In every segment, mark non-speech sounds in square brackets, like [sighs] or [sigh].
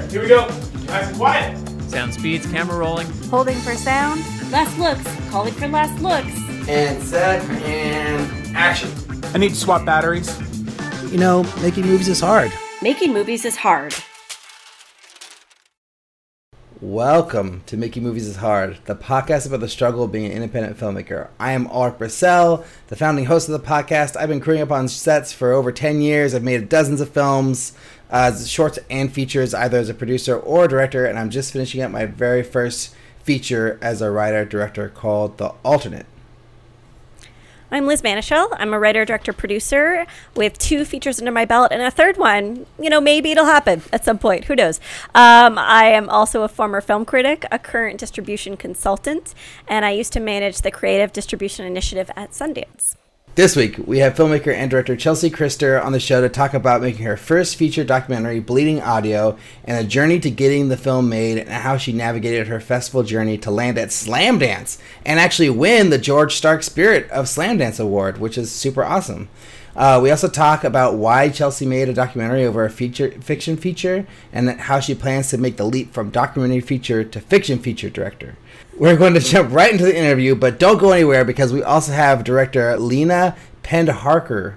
there. Here we go. Nice and quiet. Sound speeds, camera rolling. Holding for sound. Last looks. Calling for last looks. And set and action. I need to swap batteries. You know, making movies is hard. Making movies is hard. Welcome to Making Movies is Hard, the podcast about the struggle of being an independent filmmaker. I am Alrik Bursell, the founding host of the podcast. I've been crewing up on sets for over 10 years. I've made dozens of films, uh, shorts and features, either as a producer or a director, and I'm just finishing up my very first feature as a writer director called The Alternate. I'm Liz Manashil. I'm a writer, director, producer with two features under my belt and a third one. You know, maybe it'll happen at some point. Who knows? Um, I am also a former film critic, a current distribution consultant, and I used to manage the creative distribution initiative at Sundance. This week, we have filmmaker and director Chelsea Christer on the show to talk about making her first feature documentary, Bleeding Audio, and the journey to getting the film made and how she navigated her festival journey to land at Slamdance and actually win the George Stark Spirit of Slamdance Award, which is super awesome. Uh, we also talk about why Chelsea made a documentary over a feature fiction feature and how she plans to make the leap from documentary feature to fiction feature director. We're going to jump right into the interview, but don't go anywhere because we also have director Leena Pendharkar,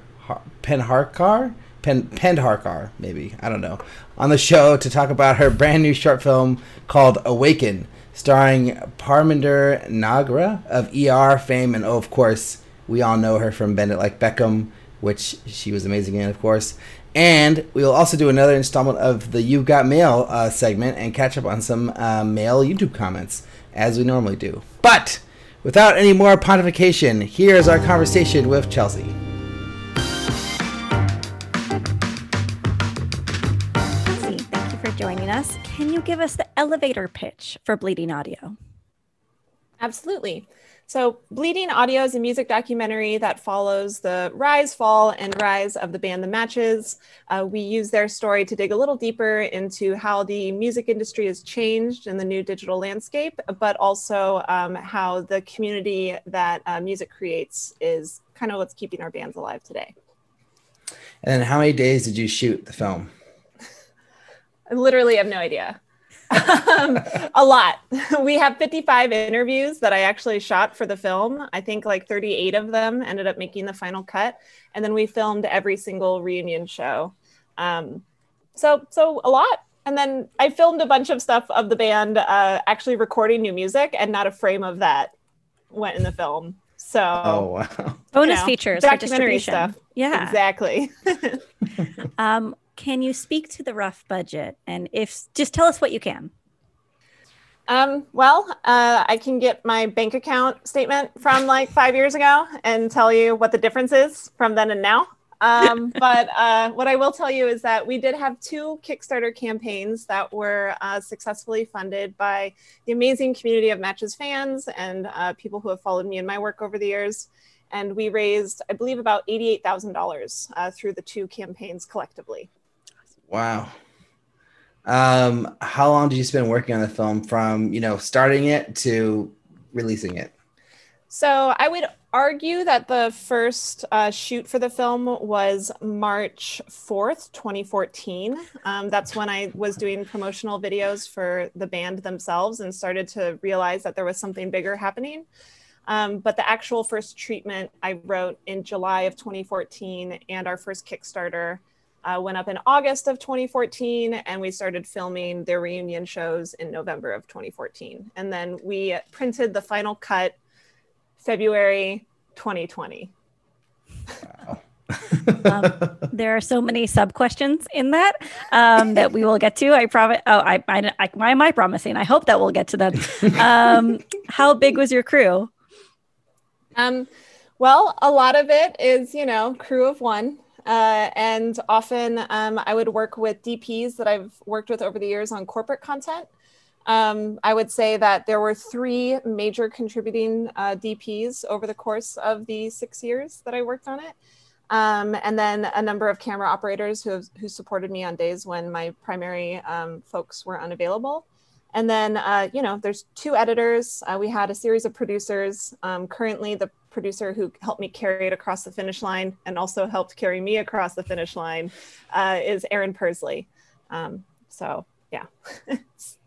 Pendharkar, Pen, Pendharkar, maybe. I don't know, on the show to talk about her brand new short film called Awaken, starring Parminder Nagra of ER fame, and oh, of course, we all know her from Bend It Like Beckham, which she was amazing in, of course. And we will also do another installment of the You've Got Mail uh, segment and catch up on some uh, mail YouTube comments as we normally do. But without any more pontification, here is our conversation with Chelsea. Chelsea, thank you for joining us. Can you give us the elevator pitch for Bleeding Audio? Absolutely. So, Bleeding Audio is a music documentary that follows the rise, fall, and rise of the band The Matches. Uh, we use their story to dig a little deeper into how the music industry has changed in the new digital landscape, but also um, how the community that uh, music creates is kind of what's keeping our bands alive today. And how many days did you shoot the film? [laughs] I literally have no idea um, a lot. [laughs] We have 55 interviews that I actually shot for the film. I think like 38 of them ended up making the final cut, and then we filmed every single reunion show. Um, so so a lot. And then I filmed a bunch of stuff of the band uh, actually recording new music, and not a frame of that went in the film. So oh wow, bonus know, features, documentary stuff. Yeah, exactly. [laughs] um, can you speak to the rough budget? And if just tell us what you can. Um, well, uh, I can get my bank account statement from like five years ago and tell you what the difference is from then and now. Um, [laughs] but uh, what I will tell you is that we did have two Kickstarter campaigns that were uh, successfully funded by the amazing community of Matches fans and uh, people who have followed me in my work over the years. And we raised, I believe, about $88,000 uh, through the two campaigns collectively. Wow. Um, how long did you spend working on the film from, you know, starting it to releasing it? So I would argue that the first uh, shoot for the film was March 4th, 2014. Um, that's when I was doing promotional videos for the band themselves and started to realize that there was something bigger happening. Um, but the actual first treatment I wrote in July of 2014, and our first Kickstarter uh, went up in August of 2014, and we started filming their reunion shows in November of 2014. And then we printed the final cut February 2020. Wow. um, there are so many sub questions in that um, that we will get to. I promise. Oh, I, I, I, why am I promising? I hope that we'll get to them. Um, how big was your crew? Um, well, a lot of it is, you know, crew of one. Uh, and often um, I would work with DPs that I've worked with over the years on corporate content. Um, I would say that there were three major contributing uh, DPs over the course of the six years that I worked on it. Um, and then a number of camera operators who, have, who supported me on days when my primary um, folks were unavailable. And then, uh, you know, there's two editors. Uh, we had a series of producers. Um, currently, the producer who helped me carry it across the finish line and also helped carry me across the finish line uh, is Aaron Persley. Um, so yeah, [laughs]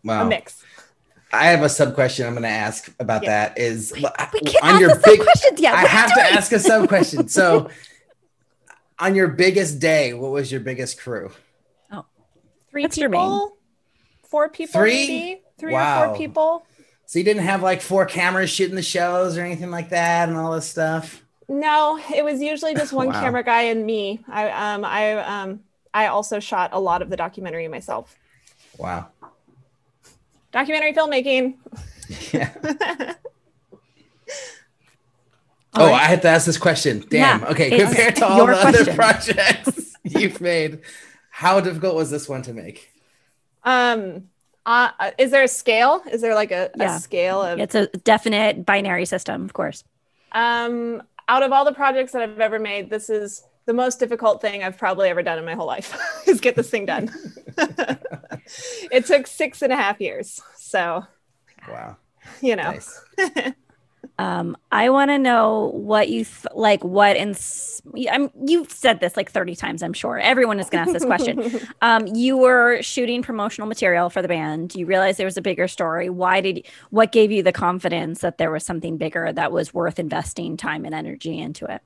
Wow. a mix. I have a sub question I'm going to ask about Yeah. that. Is We can't on ask your the big questions yet. I What are have to ask a sub question. [laughs] So, on your biggest day, what was your biggest crew? Oh, three That's germane. people, four people, Three? maybe three or four people. So you didn't have like four cameras shooting the shows or anything like that, and all this stuff. No, it was usually just [laughs] one Wow. camera guy and me. I um I um I also shot a lot of the documentary myself. Wow. Documentary filmmaking. Yeah. [laughs] Oh. I had to ask this question. Damn. Yeah, okay. Compared to all the other projects [laughs] you've made, how difficult was this one to make? Um uh, uh, is there a scale? Is there like a, Yeah. a scale of It's a definite binary system, of course. um out of all the projects that I've ever made, this is the most difficult thing I've probably ever done in my whole life [laughs] is get this thing done. [laughs] it took six and a half years. So, Wow. you know. Nice. [laughs] Um, I want to know what you th- like. What in? I'm. You've said this like 30 times. I'm sure everyone is going to ask this question. [laughs] um, you were shooting promotional material for the band. You realized there was a bigger story. Why did? What gave you the confidence that there was something bigger that was worth investing time and energy into it?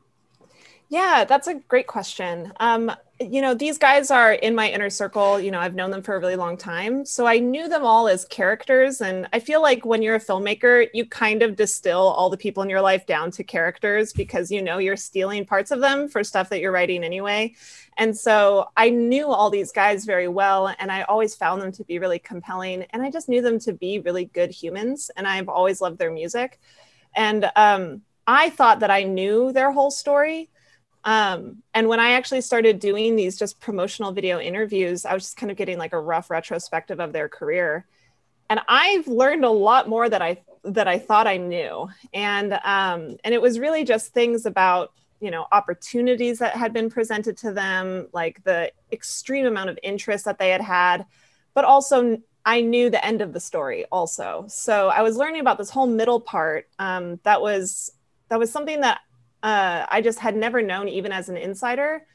Yeah, that's a great question. Um, you know, these guys are in my inner circle. You know, I've known them for a really long time. So I knew them all as characters. And I feel like when you're a filmmaker, you kind of distill all the people in your life down to characters because you know you're stealing parts of them for stuff that you're writing anyway. And so I knew all these guys very well. And I always found them to be really compelling. And I just knew them to be really good humans. And I've always loved their music. And um, I thought that I knew their whole story. Um, and when I actually started doing these just promotional video interviews, I was just kind of getting like a rough retrospective of their career. And I've learned a lot more that I that I thought I knew. And um, and it was really just things about you know opportunities that had been presented to them, like the extreme amount of interest that they had had, but also I knew the end of the story also. So I was learning about this whole middle part um, that was that was something that uh, I just had never known, even as an insider.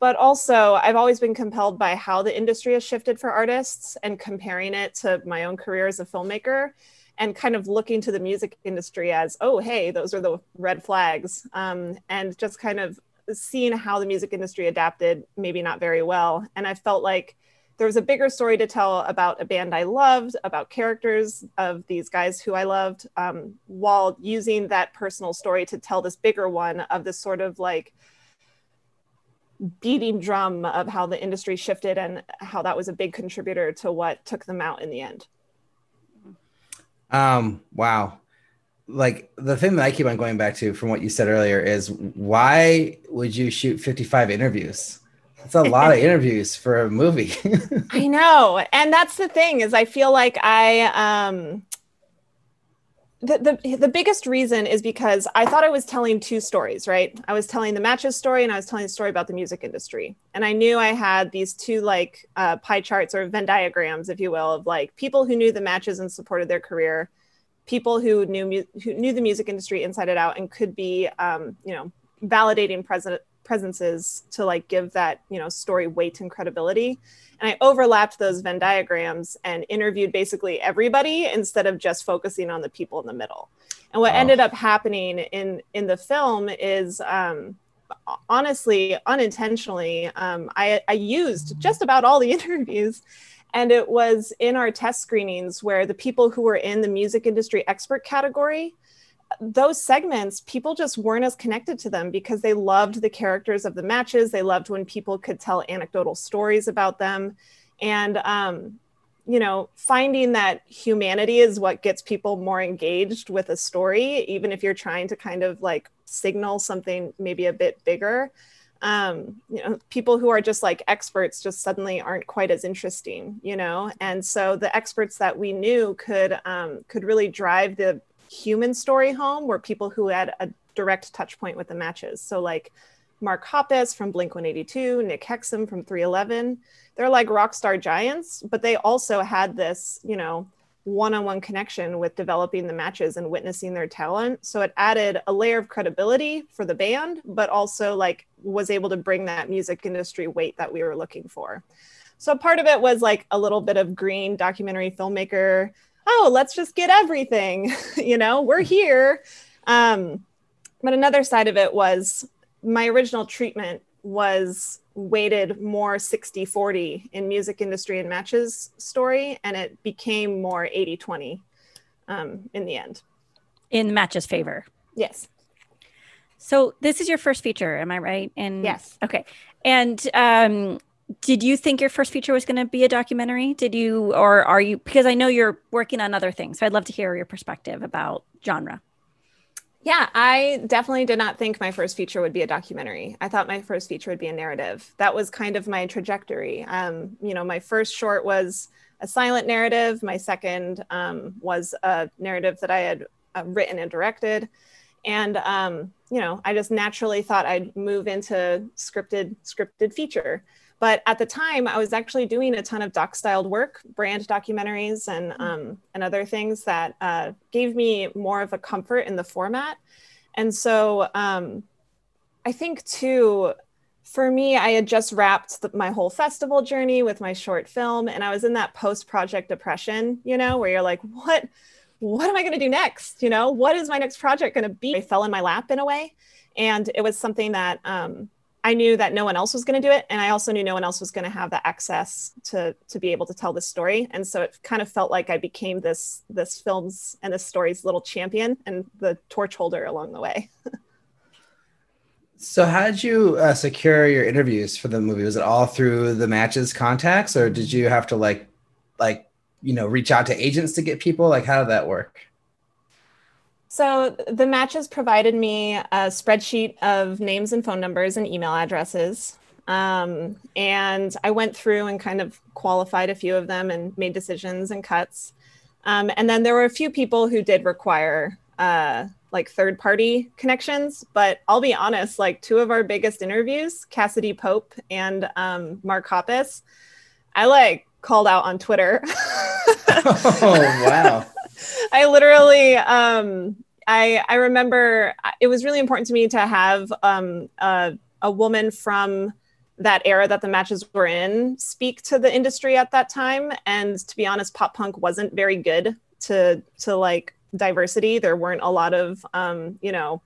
But also, I've always been compelled by how the industry has shifted for artists and comparing it to my own career as a filmmaker and kind of looking to the music industry as, oh, hey, those are the red flags. Um, and just kind of seeing how the music industry adapted, maybe not very well. And I felt like there was a bigger story to tell about a band I loved, about characters of these guys who I loved, um, while using that personal story to tell this bigger one of this sort of like beating drum of how the industry shifted and how that was a big contributor to what took them out in the end. Um, wow. Like the thing that I keep on going back to from what you said earlier is why would you shoot 55 interviews? That's a lot of interviews for a movie. [laughs] I know. And that's the thing is I feel like I um the, the the biggest reason is because I thought I was telling two stories, right? I was telling the matches story and I was telling a story about the music industry. And I knew I had these two like uh, pie charts or Venn diagrams, if you will, of like people who knew the matches and supported their career, people who knew mu- who knew the music industry inside and out and could be, um, you know, validating present presences to like give that you know story weight and credibility. And i overlapped those venn diagrams and interviewed basically everybody instead of just focusing on the people in the middle. And what Oh. ended up happening in in the film is um honestly unintentionally um i i used just about all the [laughs] interviews. And it was in our test screenings where the people who were in the music industry expert category those segments, people just weren't as connected to them because they loved the characters of the matches. They loved when people could tell anecdotal stories about them. And, um, you know, finding that humanity is what gets people more engaged with a story, even if you're trying to kind of like signal something maybe a bit bigger. Um, you know, people who are just like experts just suddenly aren't quite as interesting, you know. And so the experts that we knew could um, could really drive the human story home were people who had a direct touch point with the matches. So like Mark Hoppus from Blink 182, Nick Hexum from 311. They're like rock star giants, but they also had this, you know, one-on-one connection with developing the matches and witnessing their talent. So it added a layer of credibility for the band, but also like was able to bring that music industry weight that we were looking for. so part of it was like a little bit of green documentary filmmaker. Oh, let's just get everything. [laughs] you know, we're here. Um, but another side of it was my original treatment was weighted more 60 40 in music industry and matches story and it became more 80 20 um, in the end. In matches favor. Yes. So this is your first feature am i right? And yes. okay. And um, did you think your first feature was going to be a documentary did you or are you because i know you're working on other things so i'd love to hear your perspective about genre yeah, I definitely did not think my first feature would be a documentary. I thought my first feature would be a narrative. That was kind of my trajectory. Um, you know, my first short was a silent narrative. My second um, was a narrative that I had uh, written and directed. And um, you know, I just naturally thought I'd move into scripted scripted feature. But at the time, I was actually doing a ton of doc styled work, brand documentaries, and mm-hmm. um, and other things that uh, gave me more of a comfort in the format. And so um, I think too, for me, I had just wrapped the, my whole festival journey with my short film, and I was in that post project depression, you know, where you're like, what, what am I going to do next? You know, what is my next project going to be? I fell in my lap in a way, and it was something that um, I knew that no one else was going to do it, and I also knew no one else was going to have the access to to be able to tell this story. And so it kind of felt like I became this this film's and this story's little champion and the torch holder along the way. so, how did you uh, secure your interviews for the movie? Was it all through the matches contacts, or did you have to like like you know reach out to agents to get people? Like, how did that work? So the matches provided me a spreadsheet of names and phone numbers and email addresses. Um, and I went through and kind of qualified a few of them and made decisions and cuts. Um, and then there were a few people who did require uh, like third party connections. But I'll be honest, like two of our biggest interviews, Cassadee Pope and um, Mark Hoppus, I like called out on Twitter. [laughs] [laughs] oh, wow. I literally, um, I I remember it was really important to me to have um, a, a woman from that era that the matches were in speak to the industry at that time. And to be honest, pop punk wasn't very good to to like diversity. There weren't a lot of um, you know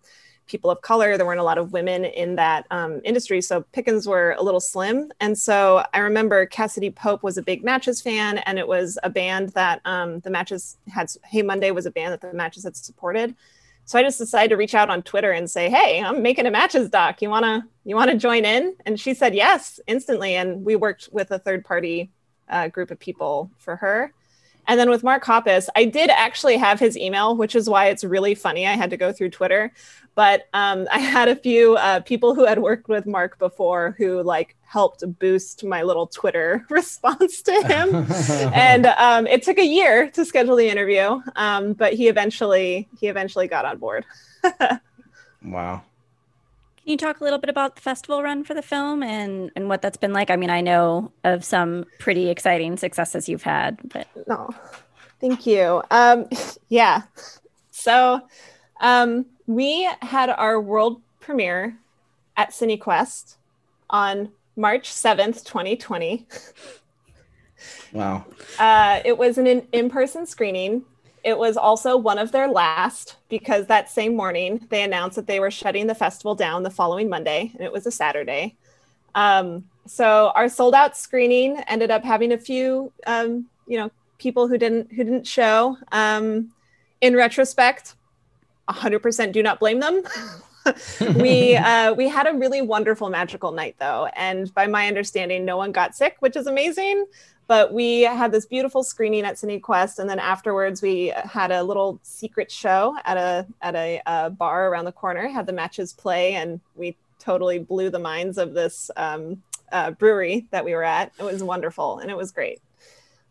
people of color. There weren't a lot of women in that um, industry, so pickings were a little slim. And so I remember Cassadee Pope was a big Matches fan, and it was a band that um, the Matches had. Hey Monday was a band that the Matches had supported. So I just decided to reach out on Twitter and say, "Hey, I'm making a Matches doc. You wanna you wanna join in?" And she said yes instantly, and we worked with a third party uh, group of people for her. And then with Mark Hoppus, I did actually have his email, which is why it's really funny. I had to go through Twitter, but um, I had a few uh, people who had worked with Mark before who like helped boost my little Twitter [laughs] response to him. [laughs] and um, it took a year to schedule the interview, um, but he eventually he eventually got on board. [laughs] wow. Can you talk a little bit about the festival run for the film and, and what that's been like? I mean, I know of some pretty exciting successes you've had, but no, thank you. Um, [laughs] yeah, so um, we had our world premiere at CineQuest on March seventh, twenty twenty. Wow. Uh, it was an in-person screening it was also one of their last because that same morning they announced that they were shutting the festival down the following Monday, and it was a Saturday. Um, so our sold out screening ended up having a few, um, you know, people who didn't who didn't show. Um, in retrospect, 100% do not blame them. [laughs] we uh, we had a really wonderful magical night though, and by my understanding, no one got sick, which is amazing. But we had this beautiful screening at CineQuest, and then afterwards we had a little secret show at a at a, a bar around the corner. Had the matches play, and we totally blew the minds of this um, uh, brewery that we were at. It was wonderful, and it was great.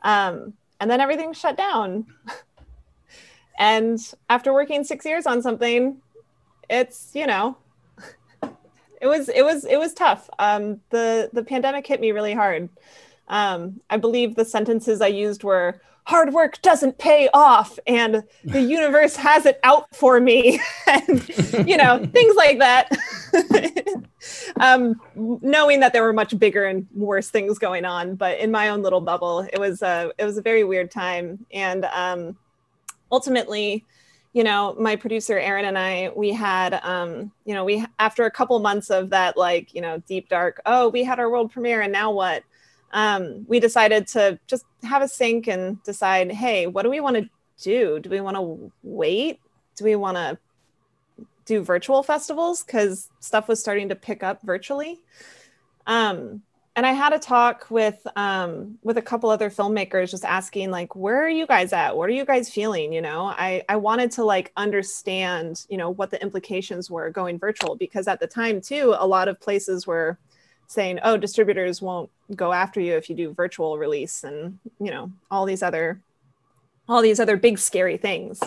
Um, and then everything shut down. [laughs] and after working six years on something, it's you know, [laughs] it was it was it was tough. Um, the the pandemic hit me really hard Um, I believe the sentences I used were hard work doesn't pay off and the universe has it out for me [laughs] and you know [laughs] things like that. [laughs] Um, knowing that there were much bigger and worse things going on but in my own little bubble it was a it was a very weird time. And um, ultimately you know my producer aaron and i we had um you know we after a couple months of that like you know deep dark oh we had our world premiere and now what um, we decided to just have a sync and decide, hey, what do we want to do? Do we want to wait? Do we want to do virtual festivals? Because stuff was starting to pick up virtually. Um, and I had a talk with um, with a couple other filmmakers, just asking like, where are you guys at? What are you guys feeling? You know, I I wanted to like understand, you know, what the implications were going virtual because at the time too, a lot of places were saying, oh, distributors won't go after you if you do virtual release and, you know, all these other all these other big scary things.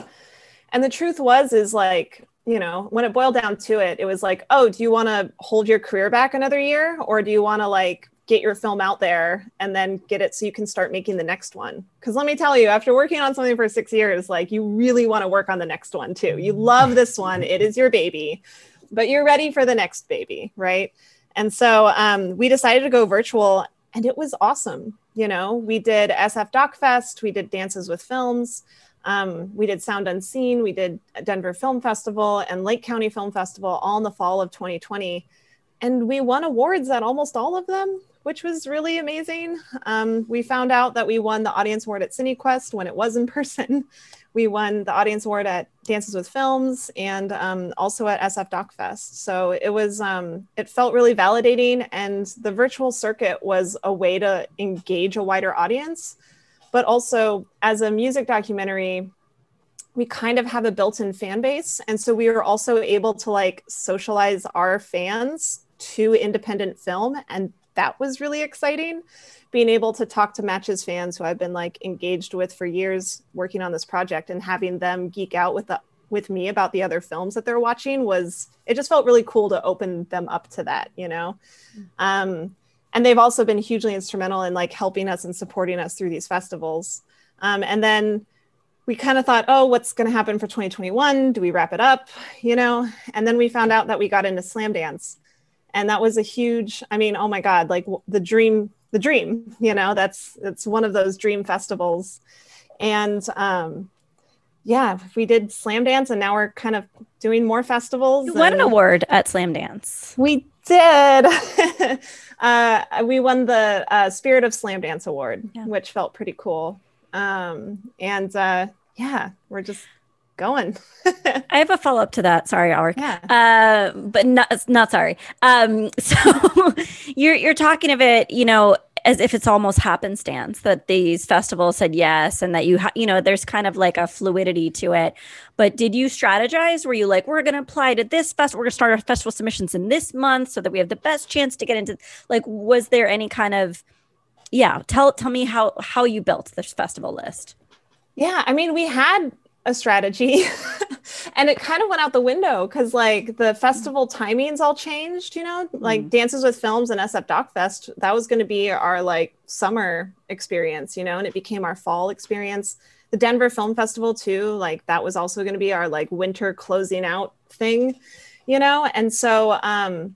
And the truth was is like, you know, when it boiled down to it, it was like, oh, do you want to hold your career back another year or do you want to like get your film out there and then get it so you can start making the next one. Because let me tell you, after working on something for six years, like you really want to work on the next one too. You love this one, it is your baby, but you're ready for the next baby, right? And so um, we decided to go virtual, and it was awesome. You know, we did SF Doc Fest, we did Dances with Films, um, we did Sound Unseen, we did Denver Film Festival and Lake County Film Festival all in the fall of 2020. And we won awards at almost all of them, which was really amazing. Um, we found out that we won the audience award at CineQuest when it was in [laughs] person we won the audience award at Dances with Films and um, also at SF Doc Fest. So it was um, it felt really validating, and the virtual circuit was a way to engage a wider audience, but also as a music documentary. We kind of have a built-in fan base, and so we were also able to like socialize our fans to independent film, and that was really exciting being able to talk to matches fans who I've been like engaged with for years working on this project and having them geek out with the with me about the other films that they're watching was it just felt really cool to open them up to that, you know. Mm-hmm. Um, and they've also been hugely instrumental in like helping us and supporting us through these festivals. Um, and then we kind of thought, oh, what's going to happen for 2021? Do we wrap it up? You know? And then we found out that we got into Slamdance. And that was a huge, I mean, oh my God, like the dream the dream you know that's it's one of those dream festivals. And um yeah we did Slamdance and now we're kind of doing more festivals you won an award at Slamdance. We did. [laughs] Uh, we won the uh, spirit of Slamdance award yeah. which felt pretty cool. Um and uh yeah we're just going. I have a follow up to that. Sorry, Alrik. Yeah. Uh, but not not sorry. Um, [laughs] so you're you're talking of it, you know, as if it's almost happenstance that these festivals said yes, and that you ha- you know there's kind of like a fluidity to it. But did you strategize? Were you like, we're going to apply to this fest, we're going to start our festival submissions in this month so that we have the best chance to get into? Like, was there any kind of yeah? Tell tell me how how you built this festival list. Yeah, I mean, we had a strategy. [laughs] And it kind of went out the window because like the festival timings all changed you know? Like mm-hmm. dances with films and sf doc fest that was going to be our like summer experience you know? And it became our fall experience. The denver film festival too like that was also going to be our like winter closing out thing you know? And so um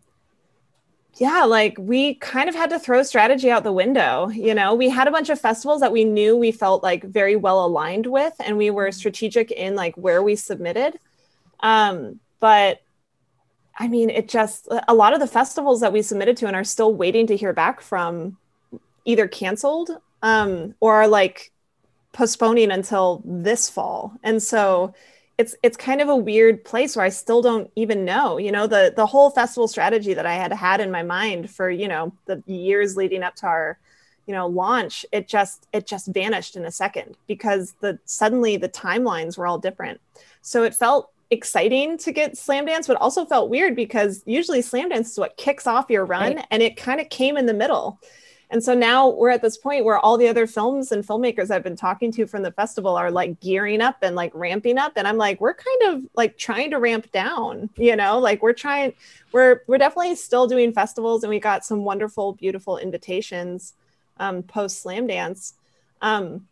yeah, like we kind of had to throw strategy out the window. You know, we had a bunch of festivals that we knew we felt like very well aligned with, and we were strategic in like where we submitted. Um, but I mean, it just a lot of the festivals that we submitted to and are still waiting to hear back from either canceled um, or are like postponing until this fall. And so it's it's kind of a weird place where I still don't even know. You know, the the whole festival strategy that I had had in my mind for you know the years leading up to our you know launch, it just it just vanished in a second because the suddenly the timelines were all different. So it felt exciting to get Slamdance, but also felt weird because usually Slamdance is what kicks off your run, right. and it kind of came in the middle. And so now we're at this point where all the other films and filmmakers I've been talking to from the festival are like gearing up and like ramping up. And I'm like, we're kind of like trying to ramp down, you know, like we're trying, we're, we're definitely still doing festivals and we got some wonderful, beautiful invitations. um, post Slamdance. Um,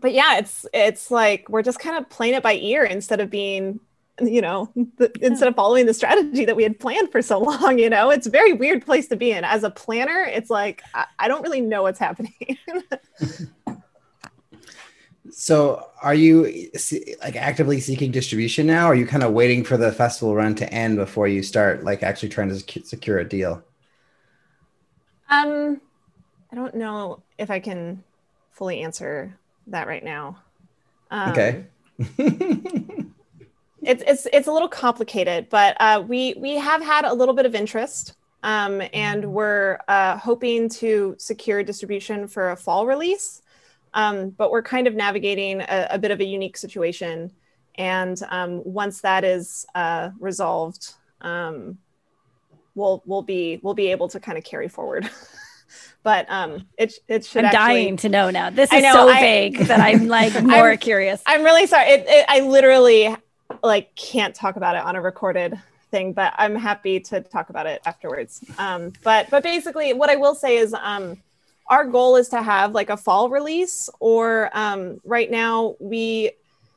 but yeah, it's it's like we're just kind of playing it by ear instead of being you know the, instead of following the strategy that we had planned for so [laughs] long you know it's a very weird place to be in as a planner it's like i, I don't really know what's happening [laughs] So, are you like actively seeking distribution now? Or are you kind of waiting for the festival run to end before you start like actually trying to secure a deal? um i don't know if i can fully answer that right now um, Okay. [laughs] it's it's it's a little complicated, but uh, we we have had a little bit of interest, um, and we're uh, hoping to secure distribution for a fall release. Um, but we're kind of navigating a, a bit of a unique situation, and um, once that is uh, resolved, um, we'll we'll be we'll be able to kind of carry forward. [laughs] but um, it it should. I'm actually- dying to know now. This is know, so I- vague that I'm like [laughs] more I'm- curious. I'm really sorry. It, it, I literally like can't talk about it on a recorded thing, but I'm happy to talk about it afterwards. Um, but but basically, what I will say is, um, our goal is to have like a fall release, or um, right now we,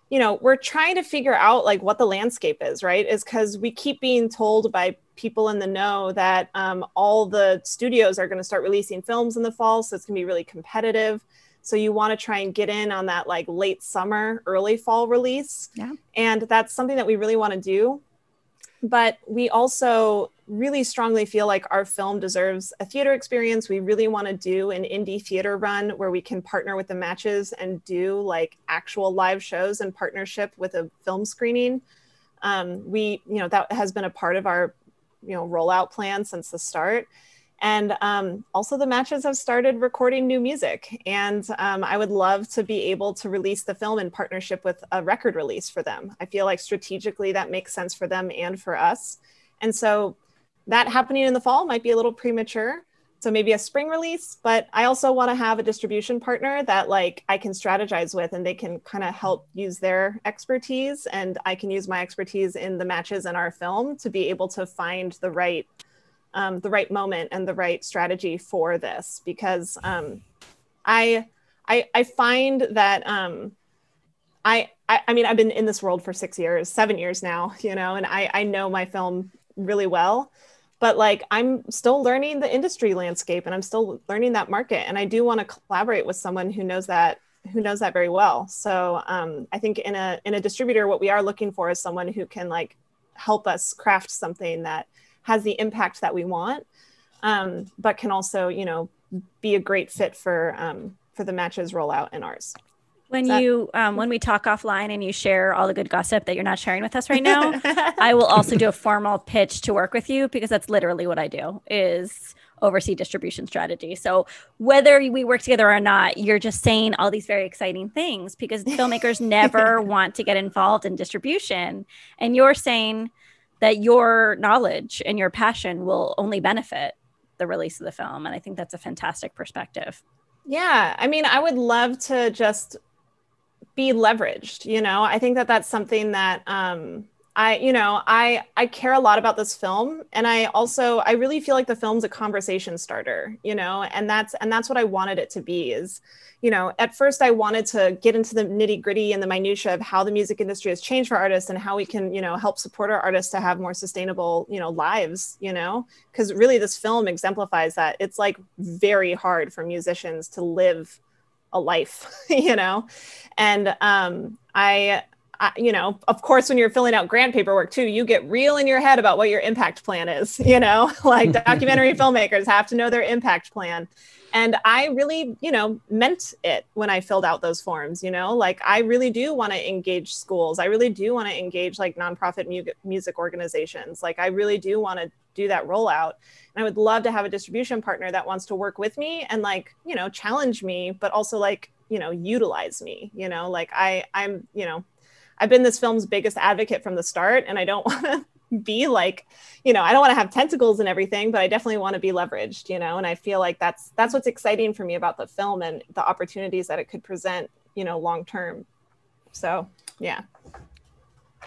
you know, we're trying to figure out like what the landscape is. Right? Is because we keep being told by people in the know that um, all the studios are going to start releasing films in the fall, so it's going to be really competitive. So you want to try and get in on that like late summer, early fall release. Yeah. And that's something that we really want to do. But we also really strongly feel like our film deserves a theater experience. We really want to do an indie theater run where we can partner with the matches and do like actual live shows in partnership with a film screening. Um, we, you know, that has been a part of our, you know, rollout plan since the start. And um, also, the matches have started recording new music. And um, I would love to be able to release the film in partnership with a record release for them. I feel like strategically that makes sense for them and for us. And so, that happening in the fall might be a little premature. So, maybe a spring release. But I also want to have a distribution partner that, like, I can strategize with and they can kind of help use their expertise. And I can use my expertise in the matches in our film to be able to find the right um, the right moment and the right strategy for this because um, I, I I find that um, I, I I mean I've been in this world for six years, seven years now, you know, and I I know my film really well, but like I'm still learning the industry landscape and I'm still learning that market, and I do want to collaborate with someone who knows that who knows that very well. So um, I think in a in a distributor, what we are looking for is someone who can like help us craft something that has the impact that we want, um, but can also, you know, be a great fit for um, for the matches rollout in ours. When that- you um, when we talk offline and you share all the good gossip that you're not sharing with us right now, [laughs] I will also do a formal pitch to work with you because that's literally what I do is oversee distribution strategy. So whether we work together or not, you're just saying all these very exciting things because [laughs] filmmakers never want to get involved in distribution and you're saying that your knowledge and your passion will only benefit the release of the film and I think that's a fantastic perspective. Yeah, I mean, I would love to just be leveraged. You know, I think that that's something that um, I, you know, I I care a lot about this film, and I also I really feel like the film's a conversation starter. You know, and that's and that's what I wanted it to be. Is you know, at first I wanted to get into the nitty gritty and the minutia of how the music industry has changed for artists and how we can, you know, help support our artists to have more sustainable, you know, lives, you know, because really this film exemplifies that it's like very hard for musicians to live a life, [laughs] you know, and um, I, You know, of course, when you're filling out grant paperwork too, you get real in your head about what your impact plan is, [laughs] you know, [laughs] like documentary [laughs] filmmakers have to know their impact plan. And i really you know meant it when i filled out those forms you know? Like i really do want to engage schools. I really do want to engage like nonprofit mu- music organizations. Like i really do want to do that rollout. And i would love to have a distribution partner that wants to work with me and like you know challenge me but also like you know utilize me you know? Like i i'm you know i've been this film's biggest advocate from the start and i don't [laughs] want to be like you know i don't want to have tentacles and everything but i definitely want to be leveraged you know and i feel like that's that's what's exciting for me about the film and the opportunities that it could present you know long term. So yeah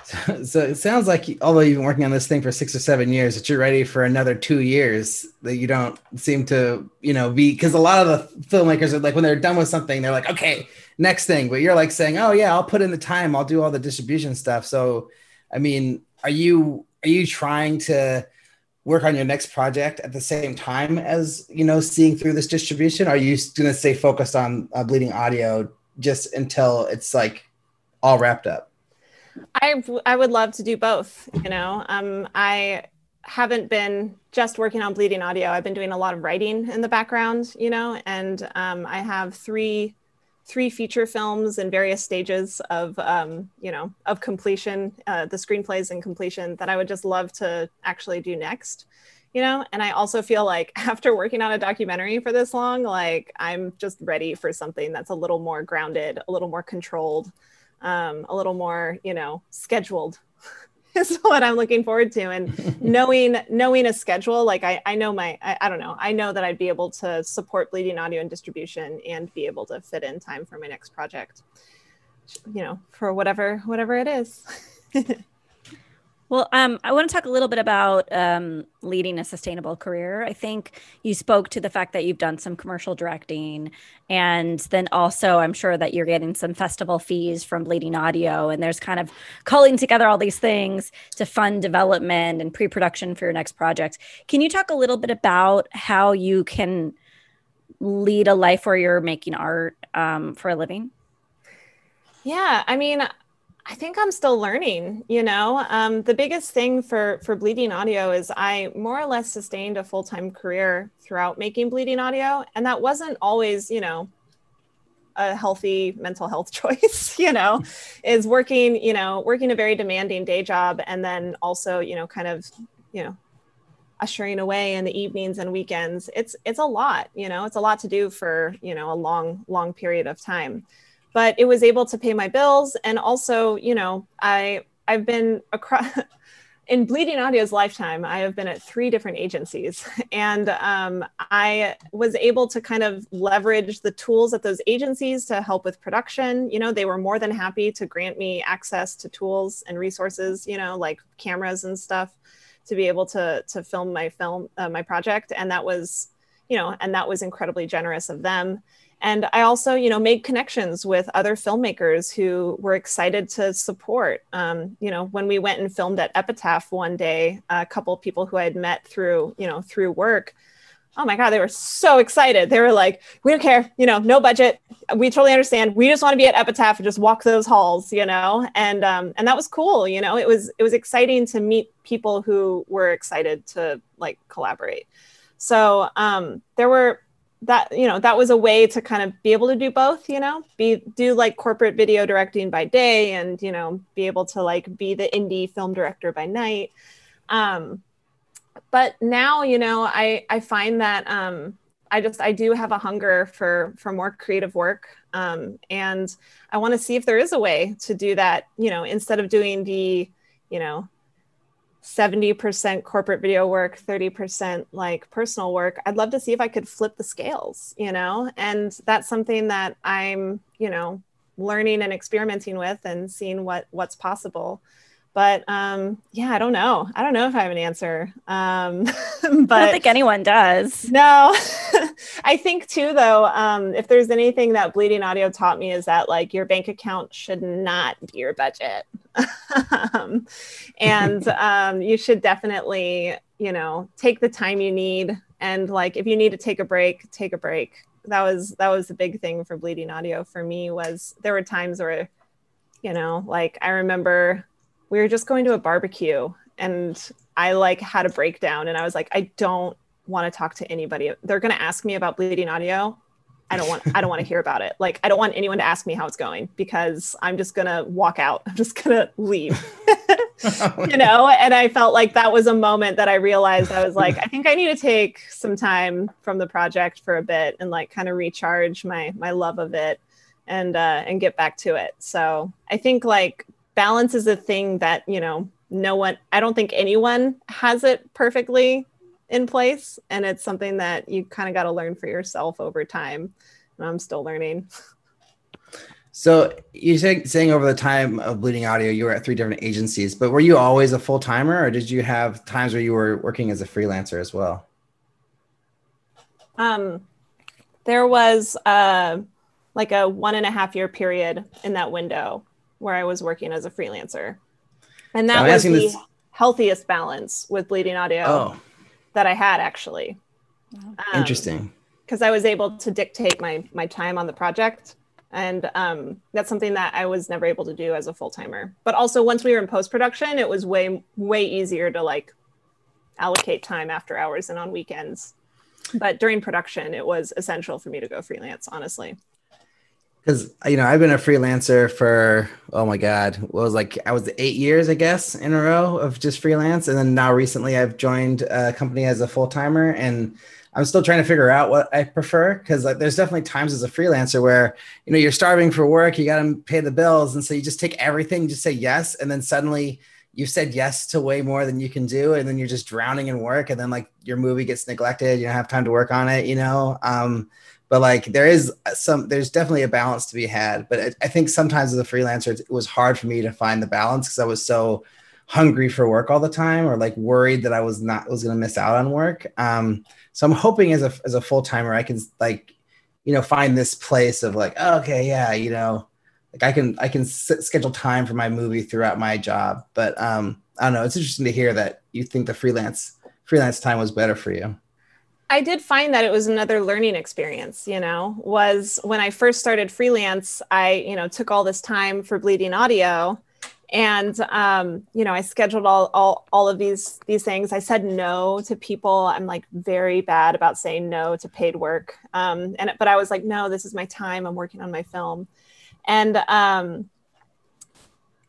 [laughs] So, it sounds like, although you've been working on this thing for six or seven years, that you're ready for another two years. That you don't seem to, you know, be because a lot of the filmmakers are like when they're done with something, they're like, okay, next thing. But you're like saying, oh yeah, I'll put in the time, I'll do all the distribution stuff. So, I mean, are you are you trying to work on your next project at the same time as you know seeing through this distribution? Are you going to stay focused on uh, bleeding audio just until it's like all wrapped up? I I would love to do both. You know, um, I haven't been just working on bleeding audio. I've been doing a lot of writing in the background. You know, and um, I have three three feature films in various stages of um, you know of completion uh, the screenplays in completion that i would just love to actually do next you know and i also feel like [laughs] after working on a documentary for this long like i'm just ready for something that's a little more grounded a little more controlled um, a little more you know scheduled [laughs] is what I'm looking forward to. And [laughs] knowing knowing a schedule, like I, I know my I, I, don't know, I know that I'd be able to support bleeding audio and distribution and be able to fit in time for my next project. You know, for whatever whatever it is. [laughs] Well, um, I want to talk a little bit about um, leading a sustainable career. I think you spoke to the fact that you've done some commercial directing, and then also I'm sure that you're getting some festival fees from Bleeding Audio, and there's kind of culling together all these things to fund development and pre-production for your next project. Can you talk a little bit about how you can lead a life where you're making art um, for a living? Yeah, I mean, I think I'm still learning. You know, um, the biggest thing for for bleeding audio is I more or less sustained a full time career throughout making bleeding audio, and that wasn't always, you know, a healthy mental health [laughs] choice. you know, is working, you know, working a very demanding day job, and then also, you know, kind of, you know, ushering away in the evenings and weekends. It's it's a lot. You know, it's a lot to do for you know a long long period of time but it was able to pay my bills. And also you know i i've been across [laughs] in bleeding audio's lifetime i have been at three different agencies. [laughs] And um, i was able to kind of leverage the tools at those agencies to help with production. You know they were more than happy to grant me access to tools and resources you know like cameras and stuff to be able to to film my film uh, my project. And that was you know and that was incredibly generous of them and i also you know made connections with other filmmakers who were excited to support. Um, you know when we went and filmed at epitaph one day a couple of people who i had met through you know through work oh my god they were so excited. They were like we don't care you know no budget. We totally understand. We just want to be at epitaph and just walk those halls you know? And um, and that was cool you know? It was it was exciting to meet people who were excited to like collaborate. So um, there were that you know that was a way to kind of be able to do both you know be do like corporate video directing by day and you know be able to like be the indie film director by night. Um but now you know i i find that um i just i do have a hunger for for more creative work. Um and i want to see if there is a way to do that you know instead of doing the you know 70% corporate video work, 30% like personal work. I'd love to see if I could flip the scales, you know? And that's something that I'm, you know, learning and experimenting with and seeing what what's possible. But um, yeah, I don't know. I don't know if I have an answer. Um, but [laughs] I don't think anyone does. No, [laughs] I think too, though, um, if there's anything that bleeding audio taught me is that like your bank account should not be your budget. [laughs] um, and um, you should definitely, you know, take the time you need. And like, if you need to take a break, take a break. That was that was the big thing for bleeding audio for me was there were times where, you know, like I remember we were just going to a barbecue and I like had a breakdown and I was like, I don't want to talk to anybody. They're going to ask me about bleeding audio. I don't want I don't want to hear about it. Like I don't want anyone to ask me how it's going because I'm just going to walk out. I'm just going to leave. you know, and I felt like that was a moment that I realized I was like I think I need to take some time from the project for a bit and like kind of recharge my my love of it and uh and get back to it. So, I think like balance is a thing that, you know, no one I don't think anyone has it perfectly in place. And it's something that you kind of got to learn for yourself over time. And i'm still learning. [laughs] So you said saying over the time of Bleeding Audio, you were at three different agencies, but were you always a full timer, or did you have times where you were working as a freelancer as well? Um, there was uh, like a one and a half year period in that window where I was working as a freelancer, and that I'm was the this- healthiest balance with Bleeding Audio Oh, that I had actually. Um, interesting. because I was able to dictate my my time on the project, and um, that's something that I was never able to do as a full timer. But also, once we were in post production, it was way way easier to like allocate time after hours and on weekends. But during production, it was essential for me to go freelance. Honestly, Because you know I've been a freelancer for oh my god, what was like I was eight years I guess in a row of just freelance, and then now recently I've joined a company as a full timer, and I'm still trying to figure out what I prefer because like there's definitely times as a freelancer where you know you're starving for work, you got to pay the bills, and so you just take everything, just say yes, and then suddenly you've said yes to way more than you can do, and then you're just drowning in work, and then like your movie gets neglected, you don't have time to work on it, you know. Um, but like there is some, there's definitely a balance to be had. But I, I think sometimes as a freelancer, it was hard for me to find the balance because I was so hungry for work all the time or like worried that I was not was going to miss out on work. Um, so I'm hoping as a as a full timer I can like you know find this place of like oh, okay yeah you know like I can I can s- schedule time for my movie throughout my job. But um, I don't know. It's interesting to hear that you think the freelance freelance time was better for you. I did find that it was another learning experience. You know, was when I first started freelance, I you know took all this time for Bleeding Audio. And um, you know, I scheduled all, all all of these these things. I said no to people. I'm like very bad about saying no to paid work. Um, and but I was like, no, this is my time. I'm working on my film. and um,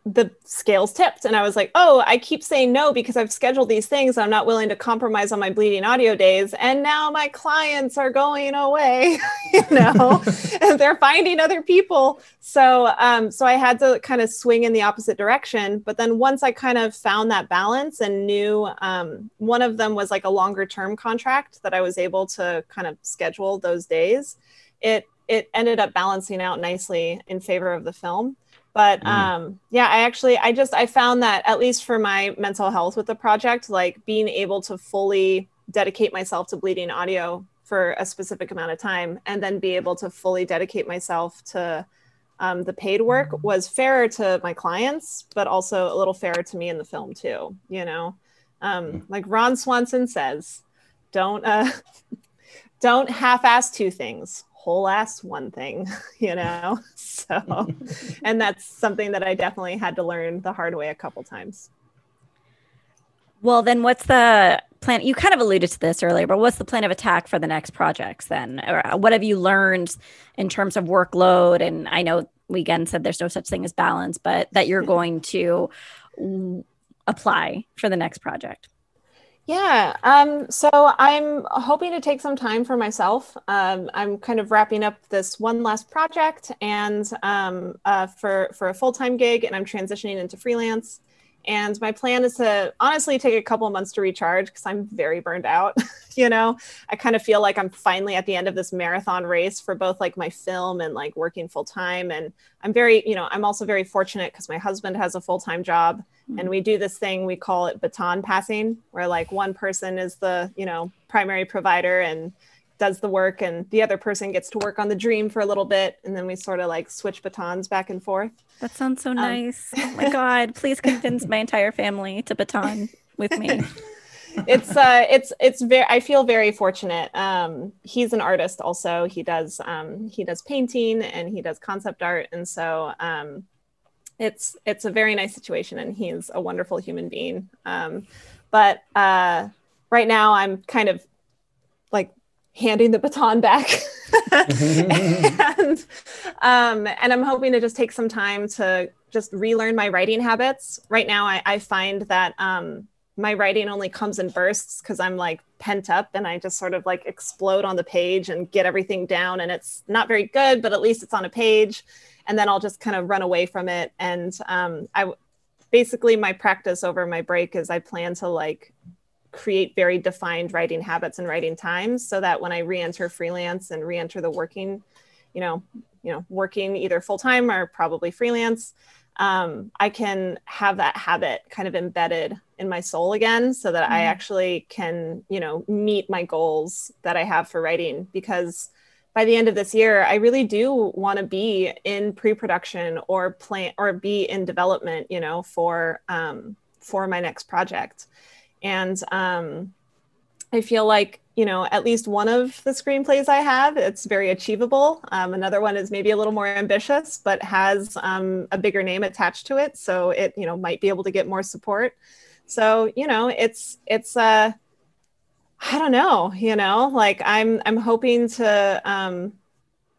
the scales tipped. And i was like oh i keep saying no because i've scheduled these things. I'm not willing to compromise on my bleeding audio days. And now my clients are going away [laughs] you know [laughs] and they're finding other people. So um, so i had to kind of swing in the opposite direction. But then once i kind of found that balance and knew um, one of them was like a longer term contract that i was able to kind of schedule those days it it ended up balancing out nicely in favor of the film but um yeah i actually i just i found that at least for my mental health with the project like being able to fully dedicate myself to bleeding audio for a specific amount of time and then be able to fully dedicate myself to um, the paid work was fairer to my clients but also a little fairer to me in the film too you know? Um, like ron swanson says don't uh [laughs] don't half-ass two things whole ass one thing, [laughs] you know? [laughs] So, [laughs] and that's something that I definitely had to learn the hard way a couple times. Well, then what's the plan? You kind of alluded to this earlier, but what's the plan of attack for the next projects then? Or uh, what have you learned in terms of workload? And I know we again said there's no such thing as balance, but that you're going to apply for the next project. Yeah. Um, so I'm hoping to take some time for myself. Um, I'm kind of wrapping up this one last project and um, uh, for, for a full time gig, and I'm transitioning into freelance. And my plan is to honestly take a couple of months to recharge because I'm very burned out. [laughs] you know, I kind of feel like I'm finally at the end of this marathon race for both like my film and like working full time. And I'm very, you know, I'm also very fortunate because my husband has a full time job and we do this thing we call it baton passing where like one person is the you know primary provider and does the work and the other person gets to work on the dream for a little bit and then we sort of like switch batons back and forth That sounds so nice. oh my [laughs] God. Please convince my entire family to baton with me. [laughs] it's uh it's it's very i feel very fortunate um he's an artist also he does um he does painting and he does concept art and so um it's it's a very nice situation and he's a wonderful human being um but uh right now i'm kind of like handing the baton back [laughs] and um and i'm hoping to just take some time to just relearn my writing habits right now i, I find that um my writing only comes in bursts because I'm like pent up and I just sort of like explode on the page and get everything down. And it's not very good, but at least it's on a page. And then I'll just kind of run away from it. And um, I basically, my practice over my break is I plan to like create very defined writing habits and writing times so that when I re enter freelance and re enter the working, you know, you know working either full time or probably freelance um, i can have that habit kind of embedded in my soul again so that i actually can you know meet my goals that i have for writing because by the end of this year i really do want to be in pre-production or plan or be in development you know for um, for my next project. And um, i feel like you know at least one of the screenplays i have it's very achievable. Um, another one is maybe a little more ambitious but has um, a bigger name attached to it. So it you know might be able to get more support. So you know it's it's uh i don't know you know like i'm i'm hoping to um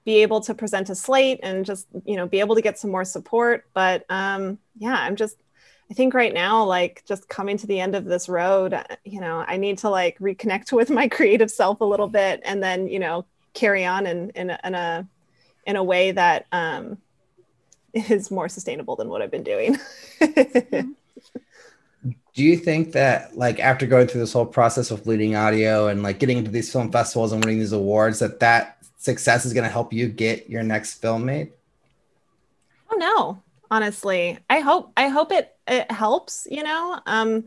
be able to present a slate and just you know be able to get some more support but um yeah i'm just i think right now like just coming to the end of this road uh, you know i need to like reconnect [laughs] with my creative self a little bit and then you know carry on in in a in a, in a way that um [laughs] is more sustainable than what i've been doing [laughs] Do you think that like after going through this whole process of bleeding audio and like getting into these film festivals and winning these awards that that success is going to help you get your next film made? I don't know, honestly. I hope I hope it it helps, you know. Um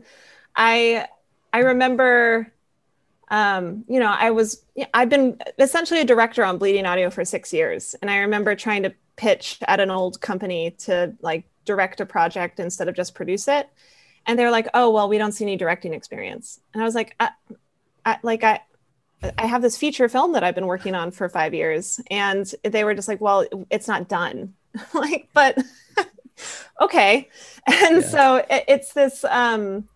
I I remember um you know, I was I've been essentially a director on Bleeding Audio for 6 years and I remember trying to pitch at an old company to like direct a project instead of just produce it. And they're like, "Oh, well, we don't see any directing experience." And I was like, I, I like I I have this feature film that I've been working on for five years. And they were just like, well, it's not done. [laughs] like, but [laughs] okay. And Yeah. so it, it's this, um,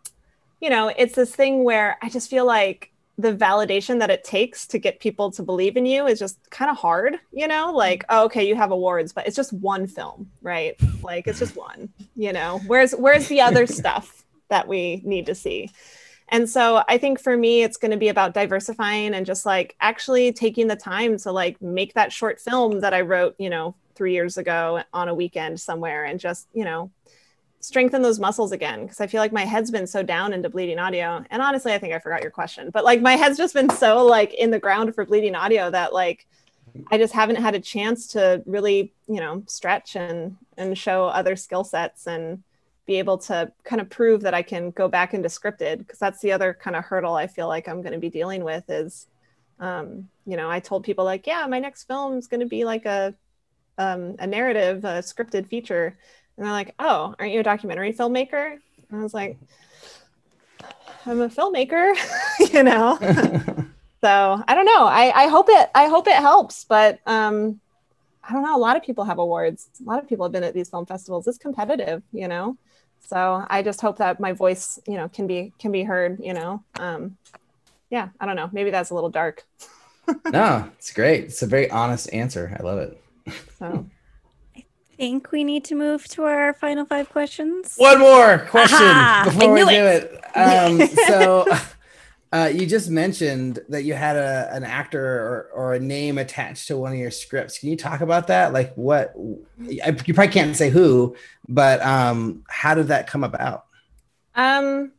you know, it's this thing where I just feel like the validation that it takes to get people to believe in you is just kind of hard, you know, like, oh, okay, you have awards, but it's just one film, right? Like it's just one, you know, where's, where's the other [laughs] stuff that we need to see? And so I think for me, it's going to be about diversifying and just like actually taking the time to like make that short film that I wrote, you know, three years ago on a weekend somewhere and just, you know, strengthen those muscles again. Cause I feel like my head's been so down into bleeding audio. And honestly, I think I forgot your question, but like my head's just been so like in the ground for bleeding audio that like I just haven't had a chance to really, you know, stretch and and show other skill sets and be able to kind of prove that I can go back into scripted because that's the other kind of hurdle I feel like I'm going to be dealing with is, um, you know, I told people like, yeah, my next film is going to be like a, um, a narrative, a scripted feature, and they're like, oh, aren't you a documentary filmmaker? And I was like, I'm a filmmaker, [laughs] you know. [laughs] so I don't know. I, I hope it. I hope it helps, but um, I don't know. A lot of people have awards. A lot of people have been at these film festivals. It's competitive, you know. So I just hope that my voice, you know, can be can be heard. You know. Um, yeah. I don't know. Maybe that's a little dark. [laughs] no, it's great. It's a very honest answer. I love it. So think we need to move to our final five questions. One more question Aha! Before we knew do it. Um, [laughs] so, [laughs] uh, you just mentioned that you had a, an actor or, or a name attached to one of your scripts. Can you talk about that? Like, what I, you probably can't say who, but um, how did that come about? Um,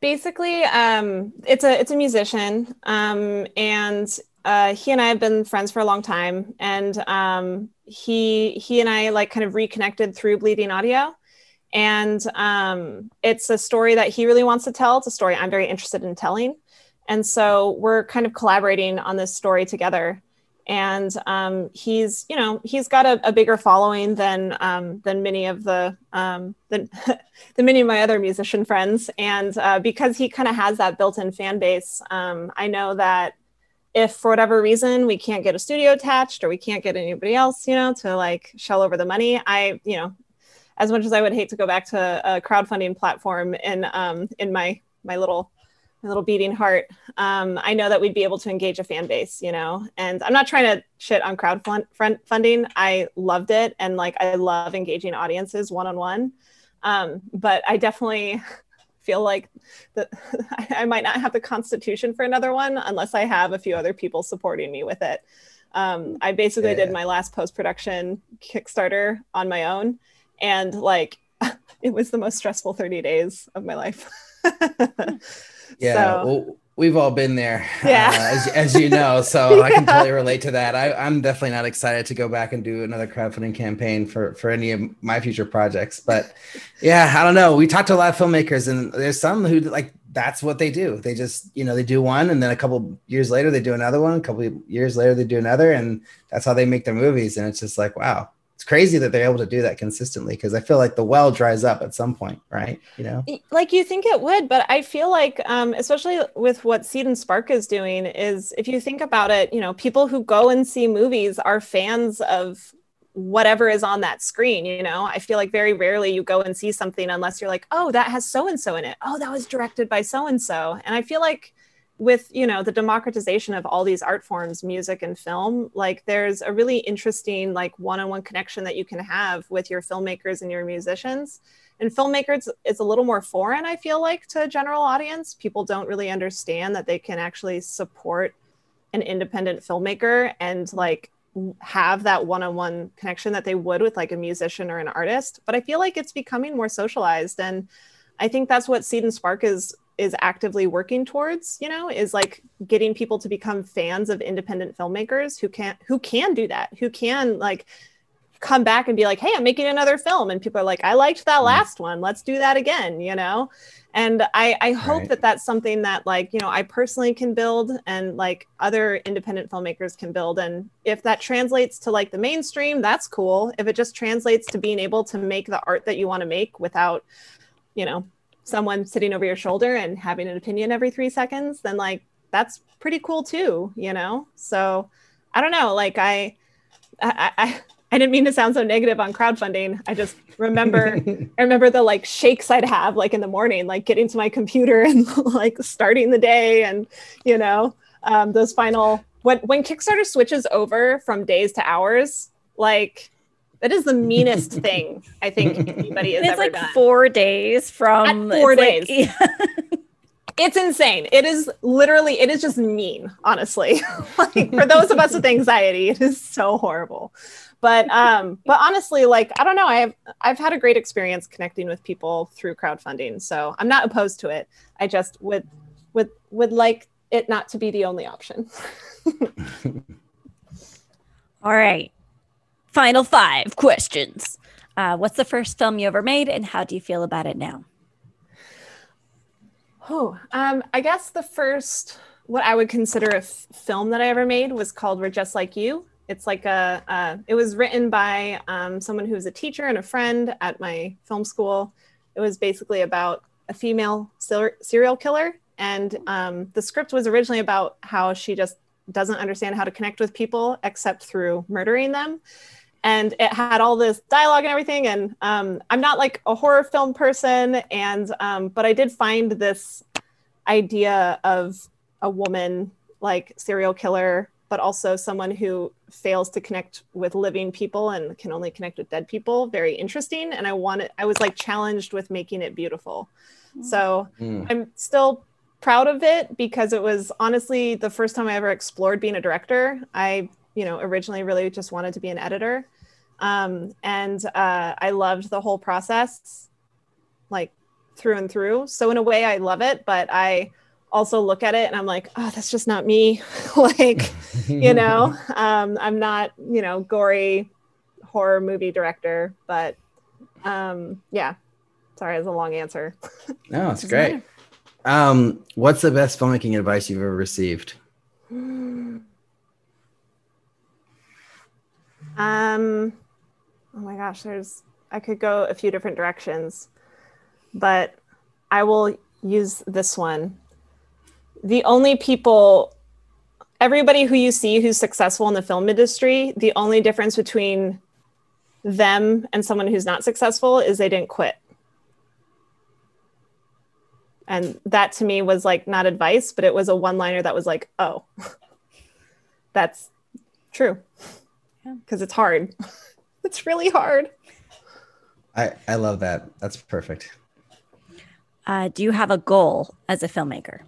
basically, um, it's a it's a musician, um, and uh, he and I have been friends for a long time, and um, he he and I like kind of reconnected through Bleeding Audio, and um, it's a story that he really wants to tell. It's a story I'm very interested in telling, and so we're kind of collaborating on this story together. And um, he's, you know, he's got a, a bigger following than um, than many of the um, than, [laughs] than many of my other musician friends. And uh, because he kind of has that built-in fan base, um, I know that if for whatever reason we can't get a studio attached or we can't get anybody else, you know, to like shell over the money, I, you know, as much as I would hate to go back to a crowdfunding platform in um, in my my little my little beating heart, um, I know that we'd be able to engage a fan base, you know. And I'm not trying to shit on crowdfunding. I loved it, and like I love engaging audiences one on one. Um, but I definitely feel like that [laughs] I might not have the constitution for another one unless I have a few other people supporting me with it. Um, I basically Yeah. did my last post production Kickstarter on my own, and like [laughs] it was the most stressful 30 days of my life. [laughs] Yeah. So- Well, we've all been there, Yeah. uh, as, as you know. So I can [laughs] totally relate to that. I, I'm definitely not excited to go back and do another crowdfunding campaign for for any of my future projects. But yeah, I don't know. We talked to a lot of filmmakers, and there's some who like that's what they do. They just you know they do one, and then a couple years later they do another one. A couple years later they do another, and that's how they make their movies. And it's just like wow. It's crazy that they're able to do that consistently because I feel like the well dries up at some point, right? You know, like you think it would but i feel like um, especially with what Seed&Spark is doing is if you think about it you know people who go and see movies are fans of whatever is on that screen you know? I feel like very rarely you go and see something unless you're like oh that has so and so in it. Oh that was directed by so and so and i feel like with you know the democratization of all these art forms music and film like there's a really interesting like one-on-one connection that you can have with your filmmakers and your musicians. And filmmakers it's a little more foreign i feel like to a general audience. People don't really understand that they can actually support an independent filmmaker and like have that one-on-one connection that they would with like a musician or an artist. But i feel like it's becoming more socialized and i think that's what Seed&Spark is is actively working towards you know is like getting people to become fans of independent filmmakers who can who can do that who can like come back and be like hey i'm making another film. And people are like i liked that mm. last one. Let's do that again you know? And i i hope Right. that that's something that like you know i personally can build and like other independent filmmakers can build. And if that translates to like the mainstream that's cool. If it just translates to being able to make the art that you want to make without you know someone sitting over your shoulder and having an opinion every three seconds then like that's pretty cool too you know? So i don't know like i i i, I didn't mean to sound so negative on crowdfunding. I just remember [laughs] i remember the like shakes i'd have like in the morning like getting to my computer and [laughs] like starting the day and you know um, those final when when kickstarter switches over from days to hours like that is the meanest [laughs] thing i think anybody has it's ever like done four days from At four it's like- days. [laughs] it's insane. It is literally, it is just mean, honestly. [laughs] like for those of us with anxiety, it is so horrible. But um, but honestly, like I don't know, I've I've had a great experience connecting with people through crowdfunding. So I'm not opposed to it. I just would would would like it not to be the only option. All right. Final five questions. Uh, what's the first film you ever made, and how do you feel about it now? Oh, um, I guess the first what I would consider a f- film that I ever made was called "We're Just Like You." It's like a. Uh, it was written by um, someone who was a teacher and a friend at my film school. It was basically about a female ser- serial killer, and um, the script was originally about how she just doesn't understand how to connect with people except through murdering them and it had all this dialogue and everything. And um, i'm not like a horror film person. And um, but i did find this idea of a woman like serial killer but also someone who fails to connect with living people and can only connect with dead people. Very interesting. And i wanted i was like challenged with making it beautiful. So Mm. i'm still proud of it because it was honestly the first time i ever explored being a director. I you know originally really just wanted to be an editor. Um, and uh, i loved the whole process like through and through. So in a way i love it but i also look at it and i'm like oh that's just not me. [laughs] Like you [laughs] know um, i'm not you know gory horror movie director but um, yeah. Sorry it's a long answer. No, it's great. Um, what's the best filmmaking advice you've ever received? [sighs] Um, oh my gosh, there's I could go a few different directions, but I will use this one. The only people, everybody who you see who's successful in the film industry, the only difference between them and someone who's not successful is they didn't quit. And that to me was like not advice, but it was a one liner that was like, oh, [laughs] that's true because it's hard. [laughs] it's really hard. I I love that. That's perfect. Uh, do you have a goal as a filmmaker?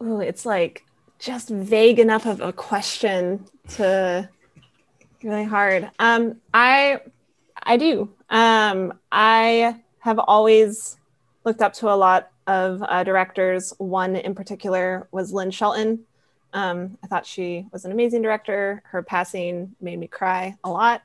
Oh, it's like just vague enough of a question to really hard. Um, I I do. Um, I have always looked up to a lot of uh, directors. One in particular was Lynn Shelton. Um, I thought she was an amazing director. Her passing made me cry a lot.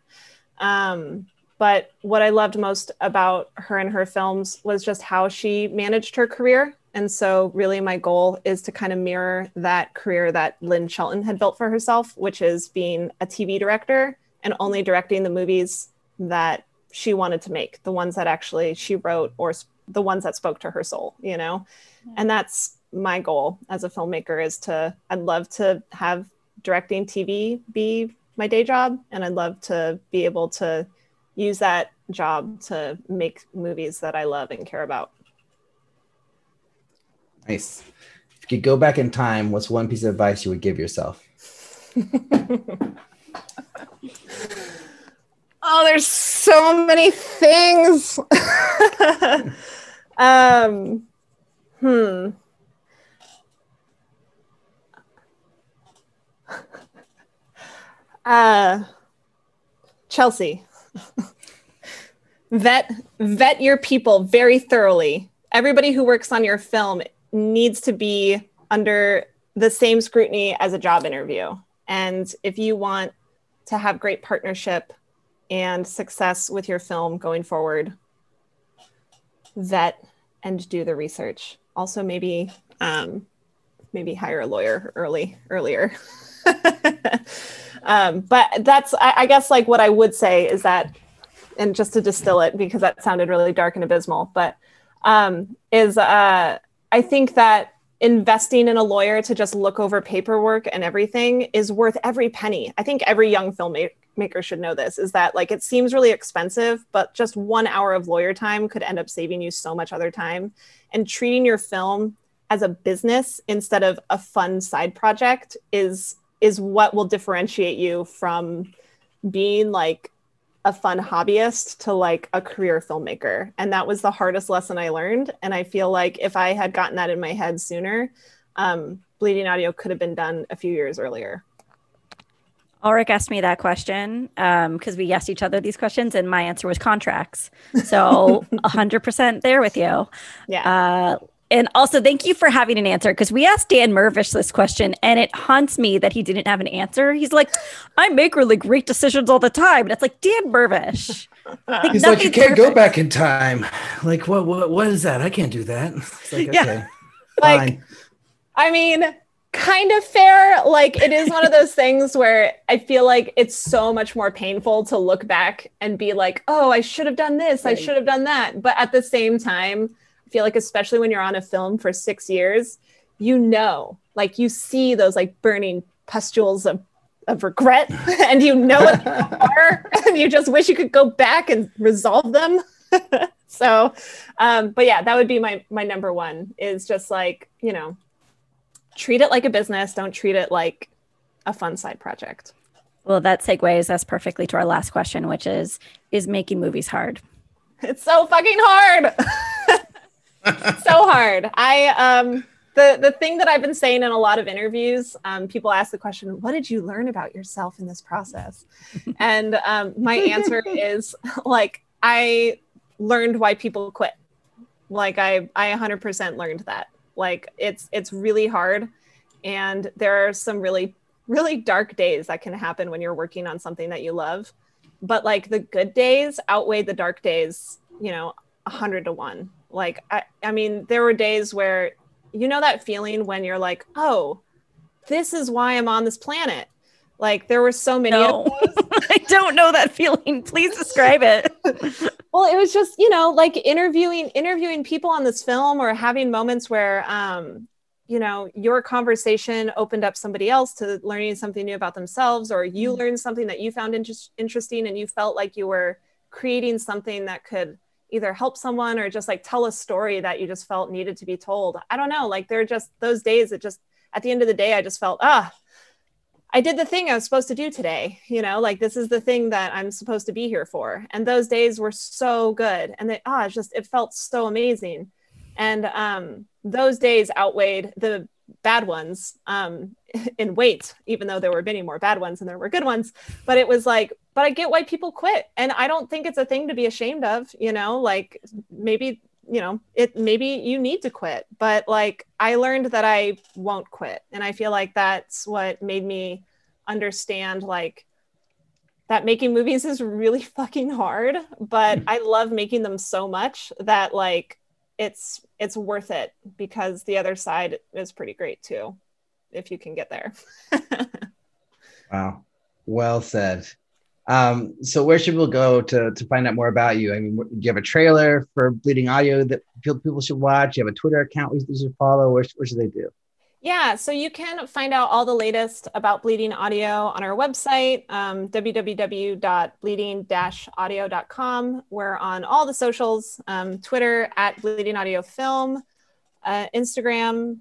Um, but what I loved most about her and her films was just how she managed her career. And so, really, my goal is to kind of mirror that career that Lynn Shelton had built for herself, which is being a TV director and only directing the movies that she wanted to make, the ones that actually she wrote or the ones that spoke to her soul, you know? And that's my goal as a filmmaker is to, I'd love to have directing TV be my day job. And I'd love to be able to use that job to make movies that I love and care about. Nice. If you could go back in time, what's one piece of advice you would give yourself? [laughs] oh, there's so many things. [laughs] um, hmm. Uh, Chelsea, [laughs] vet vet your people very thoroughly. Everybody who works on your film needs to be under the same scrutiny as a job interview. And if you want to have great partnership and success with your film going forward, vet and do the research. Also, maybe um, maybe hire a lawyer early earlier. [laughs] um, but that's I, I guess like what I would say is that, and just to distill it because that sounded really dark and abysmal, but um, is uh, I think that investing in a lawyer to just look over paperwork and everything is worth every penny. I think every young filmmaker should know this is that like it seems really expensive, but just one hour of lawyer time could end up saving you so much other time. And treating your film as a business instead of a fun side project is is what will differentiate you from being like a fun hobbyist to like a career filmmaker. And that was the hardest lesson I learned. And I feel like if I had gotten that in my head sooner, um, bleeding audio could have been done a few years earlier. Alrik asked me that question because um, we asked each other these questions, and my answer was contracts. So [laughs] 100% there with you. Yeah. Uh, and also, thank you for having an answer because we asked Dan Mirvish this question, and it haunts me that he didn't have an answer. He's like, "I make really great decisions all the time," and it's like Dan Mirvish. Like, He's like, "You can't perfect. go back in time." Like, what? What? What is that? I can't do that. It's like, yeah. okay, like. I mean, kind of fair. Like, it is one of those things where I feel like it's so much more painful to look back and be like, "Oh, I should have done this. Right. I should have done that," but at the same time feel like especially when you're on a film for six years, you know, like you see those like burning pustules of of regret [laughs] and you know what they [laughs] are and you just wish you could go back and resolve them. [laughs] So um but yeah that would be my my number one is just like you know treat it like a business. Don't treat it like a fun side project. Well that segues us perfectly to our last question which is is making movies hard? It's so fucking hard [laughs] so hard. I um the the thing that I've been saying in a lot of interviews, um, people ask the question, "What did you learn about yourself in this process?" [laughs] and um, my answer is like I learned why people quit. Like I I 100% learned that. Like it's it's really hard, and there are some really really dark days that can happen when you're working on something that you love. But like the good days outweigh the dark days, you know, a hundred to one like I, I mean, there were days where you know that feeling when you're like, oh, this is why I'm on this planet. Like there were so many no. [laughs] I don't know that feeling. Please describe it. [laughs] well, it was just, you know, like interviewing interviewing people on this film or having moments where um, you know, your conversation opened up somebody else to learning something new about themselves or you mm-hmm. learned something that you found inter- interesting and you felt like you were creating something that could either help someone or just like tell a story that you just felt needed to be told. I don't know. Like they're just those days that just at the end of the day, I just felt, ah, I did the thing I was supposed to do today. You know, like this is the thing that I'm supposed to be here for. And those days were so good. And they, ah, just, it felt so amazing. And um, those days outweighed the bad ones um, [laughs] in weight, even though there were many more bad ones and there were good ones. But it was like, but I get why people quit. And I don't think it's a thing to be ashamed of, you know, like maybe you know it maybe you need to quit but like i learned that i won't quit and i feel like that's what made me understand like that making movies is really [laughs] fucking hard but i love making them so much that like it's it's worth it because the other side is pretty great too if you can get there [laughs] wow well said um, so where should people go to, to find out more about you? I mean, do you have a trailer for Bleeding Audio that people should watch? Do you have a Twitter account we should follow? Where, where should they do? Yeah, so you can find out all the latest about Bleeding Audio on our website, um, www.bleeding-audio.com. We're on all the socials, um, Twitter at Bleeding Audio Film, uh, Instagram,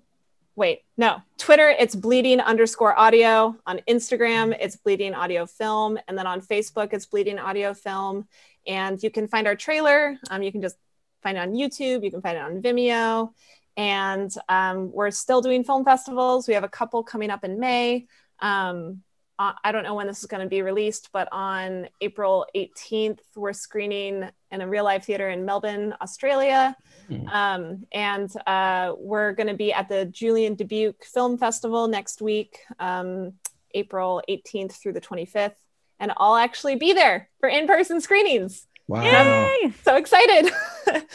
wait, no, Twitter, it's bleeding underscore audio. On Instagram, it's bleeding audio film. And then on Facebook, it's bleeding audio film. And you can find our trailer. Um, you can just find it on YouTube, you can find it on Vimeo. And um, we're still doing film festivals. We have a couple coming up in May. Um, I don't know when this is going to be released, but on April 18th, we're screening in a real life theater in Melbourne, Australia. Mm. Um, and uh, we're going to be at the Julien Dubuque Film Festival next week, um, April 18th through the 25th. And I'll actually be there for in person screenings. Wow. Yay! So excited. [laughs]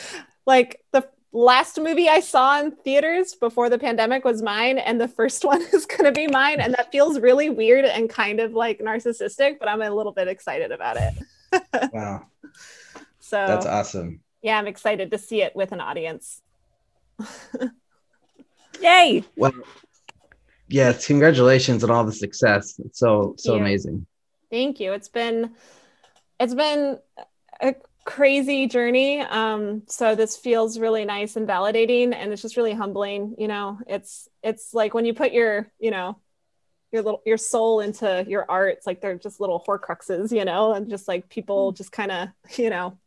like the last movie I saw in theaters before the pandemic was mine, and the first [laughs] one is going to be mine. And that feels really weird and kind of like narcissistic, but I'm a little bit excited about it. [laughs] wow. So that's awesome. Yeah, I'm excited to see it with an audience. [laughs] Yay. Well, yes, congratulations on all the success. It's so, Thank so you. amazing. Thank you. It's been, it's been a crazy journey. Um, so this feels really nice and validating and it's just really humbling. You know, it's, it's like when you put your, you know, your little your soul into your art it's like they're just little horcruxes you know and just like people mm. just kind of you know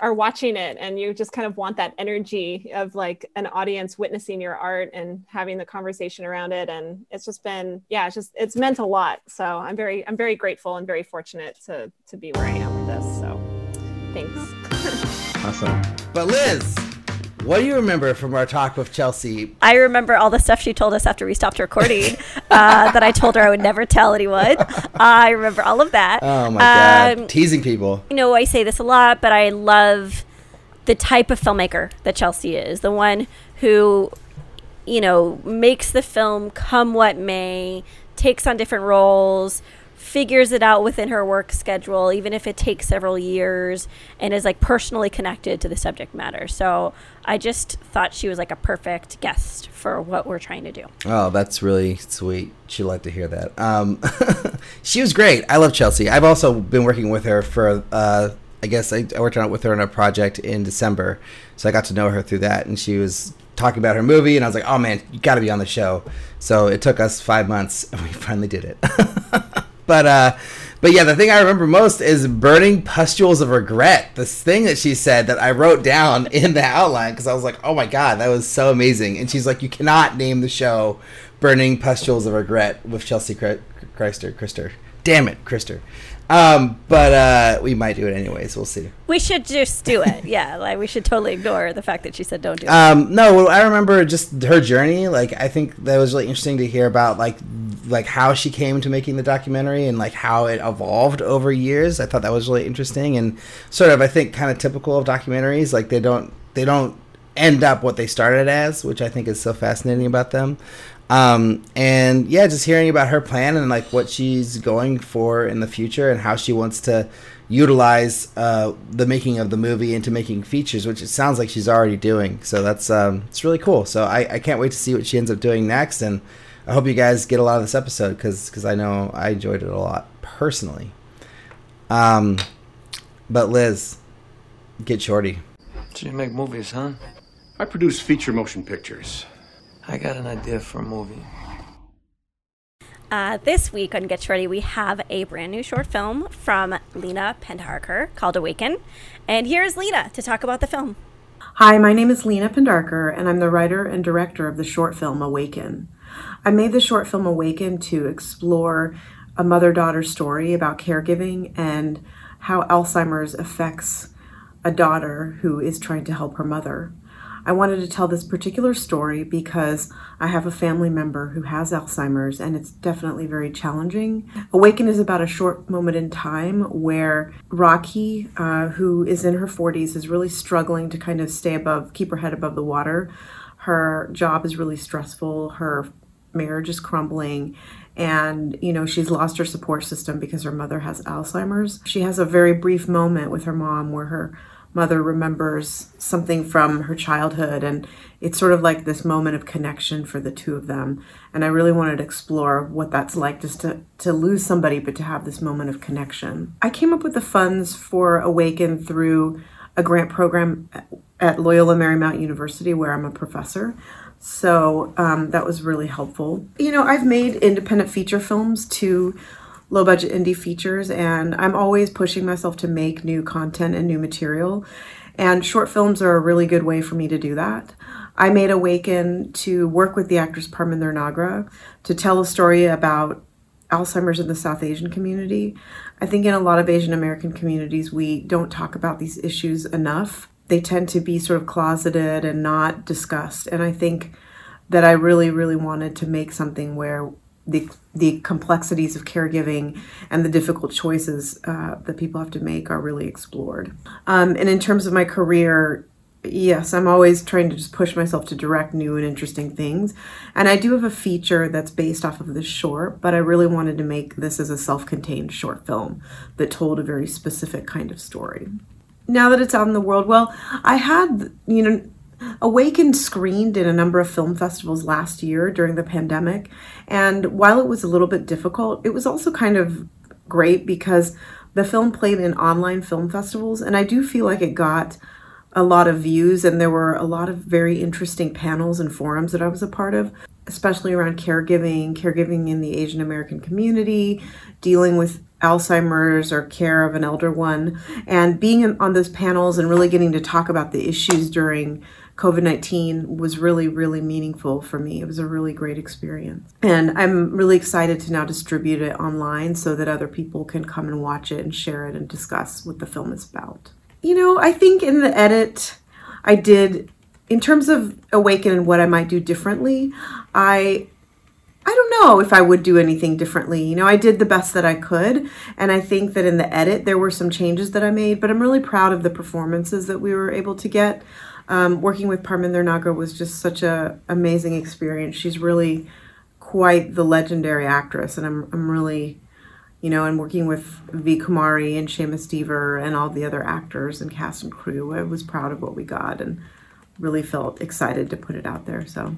are watching it and you just kind of want that energy of like an audience witnessing your art and having the conversation around it and it's just been yeah it's just it's meant a lot so i'm very i'm very grateful and very fortunate to to be where i am with this so thanks awesome but liz what do you remember from our talk with Chelsea? I remember all the stuff she told us after we stopped recording [laughs] uh, that I told her I would never tell anyone. I remember all of that. Oh my God. Um, Teasing people. You know, I say this a lot, but I love the type of filmmaker that Chelsea is the one who, you know, makes the film come what may, takes on different roles, figures it out within her work schedule, even if it takes several years, and is like personally connected to the subject matter. So I just thought she was like a perfect guest for what we're trying to do. Oh, that's really sweet. She'd like to hear that. Um, [laughs] she was great. I love Chelsea. I've also been working with her for, uh, I guess I, I worked on it with her on a project in December. So I got to know her through that. And she was talking about her movie, and I was like, oh man, you got to be on the show. So it took us five months, [laughs] and we finally did it. [laughs] but uh, but yeah, the thing I remember most is burning pustules of regret. This thing that she said that I wrote down [laughs] in the outline because I was like, oh my god, that was so amazing. And she's like, you cannot name the show "Burning Pustules of Regret" with Chelsea Christer. Christer, damn it, Christer. Um, but uh, we might do it anyways. We'll see. We should just do it. yeah, [laughs] like we should totally ignore the fact that she said don't do it. Um, no, I remember just her journey. Like I think that was really interesting to hear about like like how she came to making the documentary and like how it evolved over years. I thought that was really interesting and sort of I think kind of typical of documentaries. Like they don't they don't end up what they started as, which I think is so fascinating about them. Um, and yeah, just hearing about her plan and like what she's going for in the future and how she wants to utilize uh, the making of the movie into making features, which it sounds like she's already doing. So that's um, it's really cool. So I, I can't wait to see what she ends up doing next, and I hope you guys get a lot of this episode because because I know I enjoyed it a lot personally. Um, but Liz, get shorty. So you make movies, huh? I produce feature motion pictures. I got an idea for a movie. Uh, this week on Get Shorty, we have a brand new short film from Leena Pendharkar called Awaken. And here's Leena to talk about the film. Hi, my name is Leena Pendharkar, and I'm the writer and director of the short film Awaken. I made the short film Awaken to explore a mother daughter story about caregiving and how Alzheimer's affects a daughter who is trying to help her mother. I wanted to tell this particular story because I have a family member who has Alzheimer's and it's definitely very challenging. Awaken is about a short moment in time where Rocky, uh, who is in her 40s, is really struggling to kind of stay above, keep her head above the water. Her job is really stressful. Her marriage is crumbling and you know she's lost her support system because her mother has alzheimer's she has a very brief moment with her mom where her mother remembers something from her childhood and it's sort of like this moment of connection for the two of them. And i really wanted to explore what that's like just to, to lose somebody but to have this moment of connection. I came up with the funds for awaken through a grant program at loyola marymount university where i'm a professor. So um, that was really helpful. You know i've made independent feature films to low budget indie features and I'm always pushing myself to make new content and new material. And short films are a really good way for me to do that. I made Awaken to work with the actress Parminder Nagra to tell a story about Alzheimer's in the South Asian community. I think in a lot of Asian American communities, we don't talk about these issues enough. They tend to be sort of closeted and not discussed. And I think that I really, really wanted to make something where the the complexities of caregiving and the difficult choices uh, that people have to make are really explored. Um, and in terms of my career, yes, I'm always trying to just push myself to direct new and interesting things. And I do have a feature that's based off of this short, but I really wanted to make this as a self-contained short film that told a very specific kind of story. Now that it's out in the world, well, I had you know Awakened screened in a number of film festivals last year during the pandemic. And while it was a little bit difficult, it was also kind of great because the film played in online film festivals. And I do feel like it got a lot of views, and there were a lot of very interesting panels and forums that I was a part of, especially around caregiving, caregiving in the Asian American community, dealing with Alzheimer's or care of an elder one, and being on those panels and really getting to talk about the issues during COVID 19 was really, really meaningful for me. It was a really great experience. And I'm really excited to now distribute it online so that other people can come and watch it and share it and discuss what the film is about. You know, I think in the edit, I did, in terms of Awaken and what I might do differently, I I don't know if I would do anything differently. You know, I did the best that I could, and I think that in the edit there were some changes that I made, but I'm really proud of the performances that we were able to get um, working with Parminder Nagra was just such a amazing experience. She's really quite the legendary actress, and I'm I'm really, you know, and working with V Kumari and Seamus Dever and all the other actors and cast and crew. I was proud of what we got and really felt excited to put it out there. So.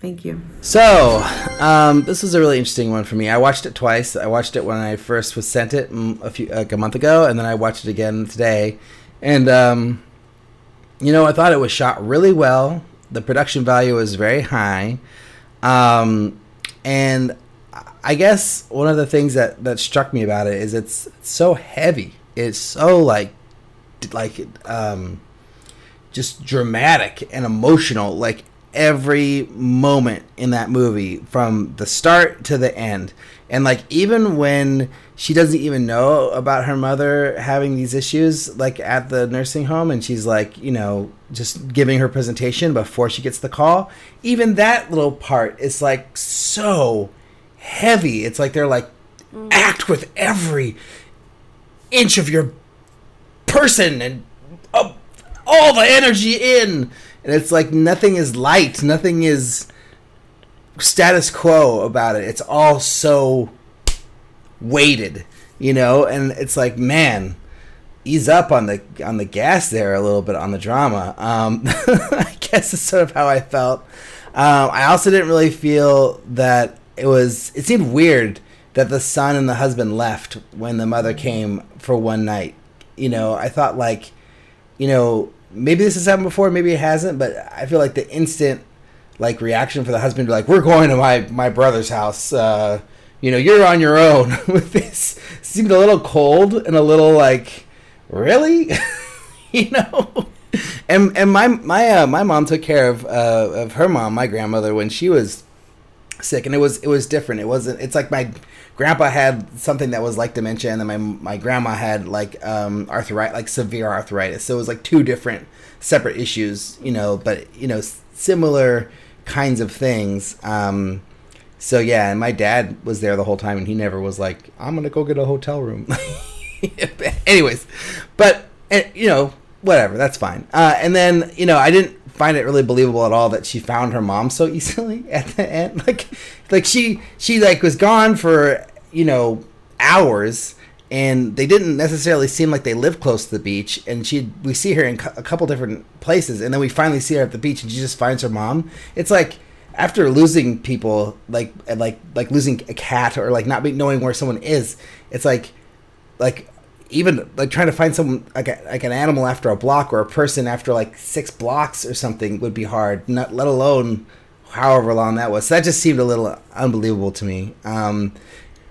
Thank you. So, um, this was a really interesting one for me. I watched it twice. I watched it when I first was sent it a few like a month ago, and then I watched it again today. And um, you know, I thought it was shot really well. The production value was very high. Um, and I guess one of the things that, that struck me about it is it's so heavy. It's so like, like, um, just dramatic and emotional. Like every moment in that movie from the start to the end. And like even when she doesn't even know about her mother having these issues like at the nursing home and she's like, you know, just giving her presentation before she gets the call, even that little part is like so heavy. It's like they're like mm. act with every inch of your person and uh, all the energy in and it's like nothing is light, nothing is status quo about it. It's all so weighted, you know, and it's like, man, ease up on the on the gas there a little bit on the drama. Um, [laughs] I guess it's sort of how I felt. Um, I also didn't really feel that it was. It seemed weird that the son and the husband left when the mother came for one night. You know, I thought like, you know, maybe this has happened before, maybe it hasn't, but I feel like the instant like reaction for the husband to be like, we're going to my my brother's house. Uh, you know, you're on your own [laughs] with this. Seemed a little cold and a little like, really, [laughs] you know. And and my my uh, my mom took care of uh, of her mom, my grandmother, when she was sick, and it was it was different. It wasn't. It's like my grandpa had something that was like dementia, and then my my grandma had like um, arthritis, like severe arthritis. So it was like two different separate issues, you know, but you know, similar kinds of things. Um, so yeah, and my dad was there the whole time, and he never was like, "I'm gonna go get a hotel room." [laughs] Anyways, but eh, you know, whatever, that's fine. Uh, and then you know, I didn't find it really believable at all that she found her mom so [laughs] easily at the end. Like, like she she like was gone for you know hours. And they didn't necessarily seem like they lived close to the beach. And she, we see her in a couple different places, and then we finally see her at the beach, and she just finds her mom. It's like after losing people like like like losing a cat or like not knowing where someone is it's like like even like trying to find someone like a, like an animal after a block or a person after like six blocks or something would be hard not let alone however long that was. So that just seemed a little unbelievable to me. Um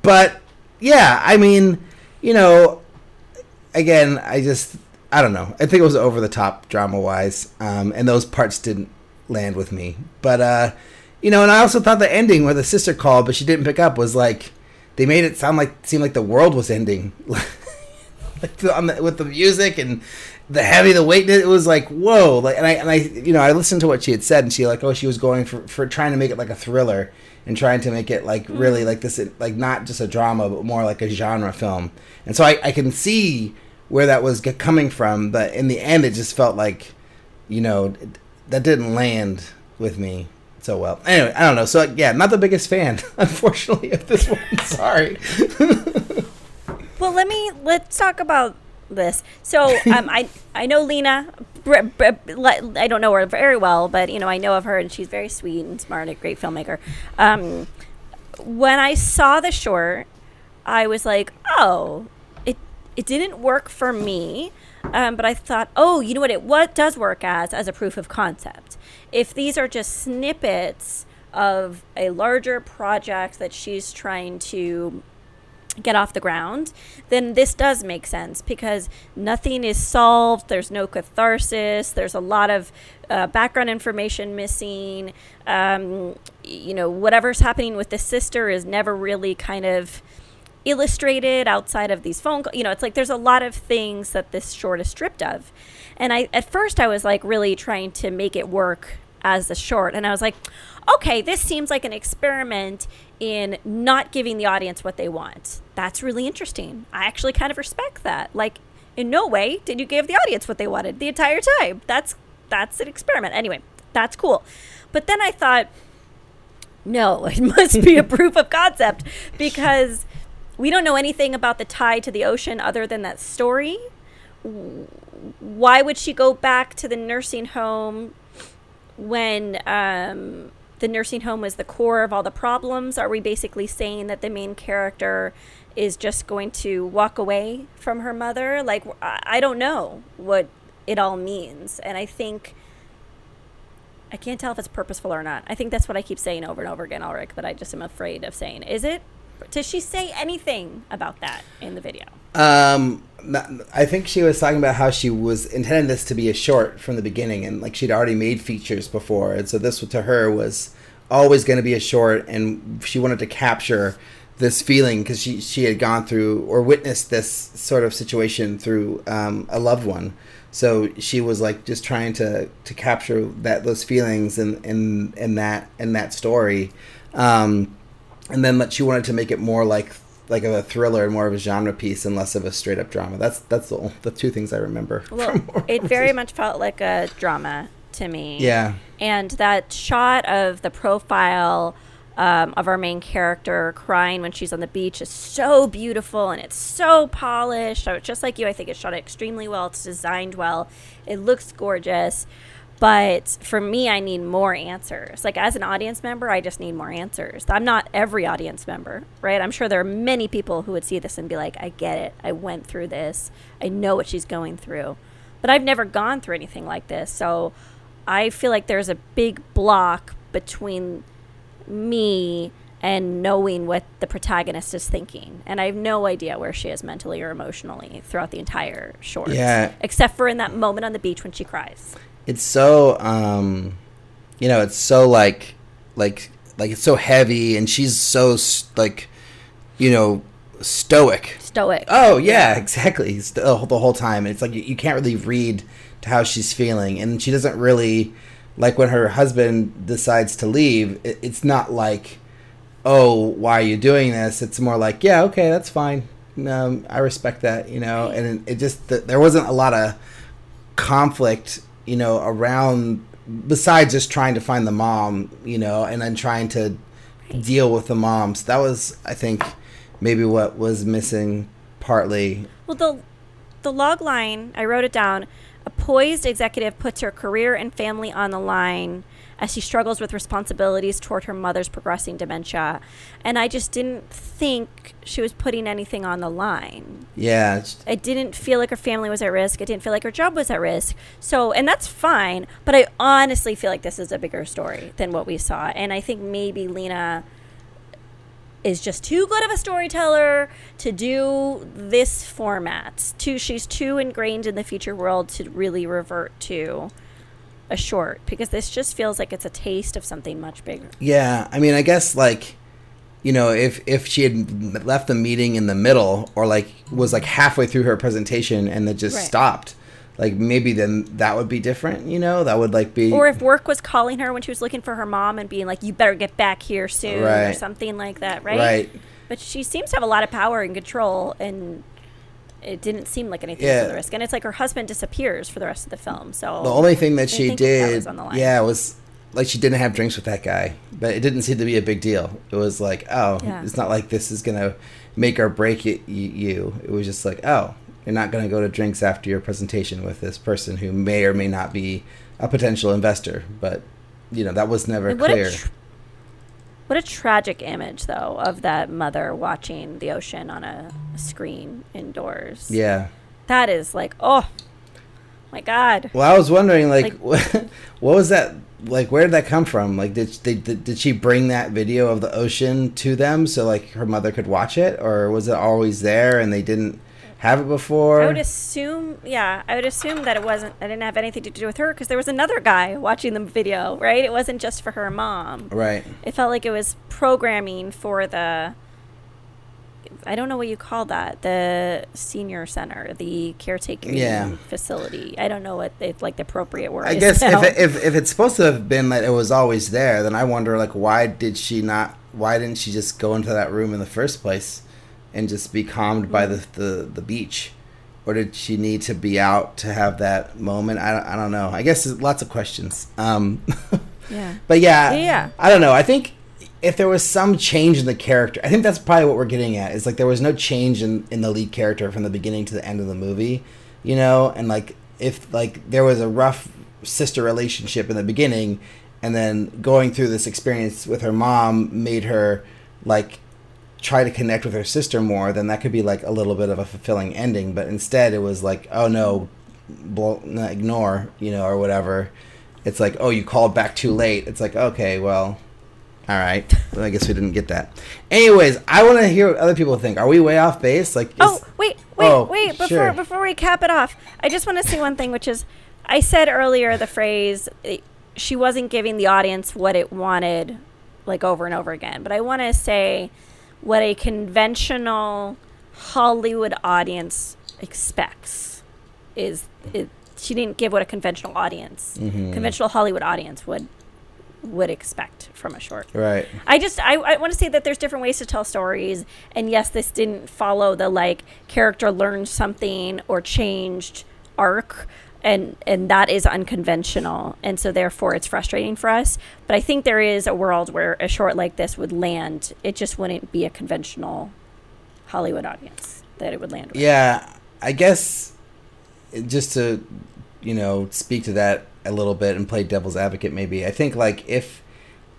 but yeah i mean you know again i just i don't know. I think it was over the top drama wise um and those parts didn't land with me. But uh you know and i also thought the ending where the sister called but she didn't pick up was like they made it sound like seem like the world was ending [laughs] like [laughs] on the, with the music and the heavy the weight it was like whoa. Like and i and i you know i listened to what she had said and she like oh she was going for for trying to make it like a thriller and trying to make it like hmm. really like this like not just a drama but more like a genre film. And so i i can see where that was coming from but in the end it just felt like you know that didn't land with me so well. Anyway i don't know. So yeah not the biggest fan [laughs] unfortunately of this one. [laughs] Sorry Well, let me let's talk about this. So, [laughs] um, I I know Leena. br- br- le- I don't know her very well, but you know I know of her, and she's very sweet and smart, and a great filmmaker. Um, when I saw the short, I was like, oh, it it didn't work for me. Um, but I thought, oh, you know what? It what does work as as a proof of concept. If these are just snippets of a larger project that she's trying to get off the ground, then this does make sense because nothing is solved. There's no catharsis. There's a lot of uh, background information missing. Um, you know, whatever's happening with the sister is never really kind of illustrated outside of these phone calls. You know, it's like there's a lot of things that this short is stripped of. And I, at first, I was like really trying to make it work as a short. And I was like, okay, this seems like an experiment in not giving the audience what they want. That's really interesting. I actually kind of respect that. Like, in no way did you give the audience what they wanted the entire time. That's that's an experiment. Anyway, that's cool. But then I thought, no, [laughs] it must be a proof of concept because we don't know anything about the tie to the ocean other than that story. Why would she go back to the nursing home when um, the nursing home was the core of all the problems? Are we basically saying that the main character is just going to walk away from her mother? Like, I don't know what it all means. And I think. I can't tell if it's purposeful or not. I think that's what I keep saying over and over again, Alrik, that I just am afraid of saying. Is it? Does she say anything about that in the video? Um, I think she was talking about how she was intending this to be a short from the beginning, and like she'd already made features before, and so this to her was always going to be a short, and she wanted to capture this feeling because she she had gone through or witnessed this sort of situation through um, a loved one. So she was like just trying to to capture that those feelings in in in that in that story. Um, and then that she wanted to make it more like like of a thriller and more of a genre piece and less of a straight up drama. That's that's the the two things I remember. [laughs] Well, it very much felt like a drama to me. Yeah. And that shot of the profile um, of our main character crying when she's on the beach is so beautiful and it's so polished. So just like you, I think it shot extremely well. It's designed well. It looks gorgeous. But for me, I need more answers. Like as an audience member, I just need more answers. I'm not every audience member, right? I'm sure there are many people who would see this and be like, I get it. I went through this. I know what she's going through. But I've never gone through anything like this. So I feel like there's a big block between me and knowing what the protagonist is thinking. And I have no idea where she is mentally or emotionally throughout the entire short. Yeah. Except for in that moment on the beach when she cries. It's so um, you know, it's so like like like it's so heavy and she's so like you know stoic. Stoic. oh yeah, exactly. The whole- the whole time. It's like you, you can't really read to how she's feeling and she doesn't really like when her husband decides to leave it, it's not like oh why are you doing this? It's more like yeah okay that's fine. Um, i respect that you know? And it, it just th- there wasn't a lot of conflict you know around besides just trying to find the mom you know and then trying to deal with the moms that was i think maybe what was missing partly Well, the the log line, I wrote it down. A poised executive puts her career and family on the line as she struggles with responsibilities toward her mother's progressing dementia. And I just didn't think she was putting anything on the line. yeah It didn't feel like her family was at risk. It didn't feel like her job was at risk. So, and that's fine. But I honestly feel like this is a bigger story than what we saw. And I think maybe Leena is just too good of a storyteller to do this format. Too, she's too ingrained in the future world to really revert to a short because this just feels like it's a taste of something much bigger. yeah i mean i guess like you know if if she had left the meeting in the middle or like was like halfway through her presentation and then just Right. stopped like maybe then that would be different you know that would like be Or if work was calling her when she was looking for her mom and being like, "You better get back here soon," or something like that, right? Right. But she seems to have a lot of power and control, and it didn't seem like anything Yeah. was at risk. And it's like her husband disappears for the rest of the film. So the only thing that she think that did was on the line. yeah was like she didn't have drinks with that guy but it didn't seem to be a big deal it was like oh Yeah. it's not like this is gonna make or break it, y- you it was just like oh you're not gonna go to drinks after your presentation with this person who may or may not be a potential investor but you know that was never what clear a tr- what a tragic image, though, of that mother watching the ocean on a screen indoors. yeah That is like, oh my God. well i was wondering like, Like- [laughs] what was that like where did that come from like did, did did she bring that video of the ocean to them so like her mother could watch it or was it always there and they didn't have it before I would assume, yeah, I would assume that it wasn't. I didn't have anything to do with her because there was another guy watching the video, right? It wasn't just for her mom. right It felt like it was programming for the. I don't know what you call that. The senior center, the caretaking Yeah. facility. I don't know what the, like the appropriate word. I guess now. if, it, if if it's supposed to have been that it was always there, then I wonder like why did she not? Why didn't she just go into that room in the first place, and just be calmed by the the, the beach, or did she need to be out to have that moment? I don't, I don't know. I guess there's lots of questions. Um, [laughs] Yeah. but yeah, Yeah, yeah. I don't know. I think if there was some change in the character, I think that's probably what we're getting at. Is like there was no change in in the lead character from the beginning to the end of the movie, you know, and like if like there was a rough sister relationship in the beginning, and then going through this experience with her mom made her like try to connect with her sister more, then that could be like a little bit of a fulfilling ending. But instead, it was like, oh no, blo- no, ignore, you know, or whatever. It's like, oh, you called back too late. It's like, okay, well, all right. Well, I guess we didn't get that. Anyways, I want to hear what other people think. Are we way off base? Like, is, Oh wait, wait, Oh, wait! Before sure. before we cap it off, I just want to say one thing, which is, I said earlier the phrase eh, she wasn't giving the audience what it wanted, like over and over again. But I want to say what a conventional Hollywood audience expects is it. She didn't give what a conventional audience, Mhm. conventional Hollywood audience would would expect from a short. right. I just I, I want to say that there's different ways to tell stories, and yes, this didn't follow the like character learned something or changed arc, and and that is unconventional, and so therefore it's frustrating for us. But I think there is a world where a short like this would land. It just wouldn't be a conventional Hollywood audience that it would land with. Yeah, I guess just to you know speak to that a little bit and play devil's advocate maybe. I think like if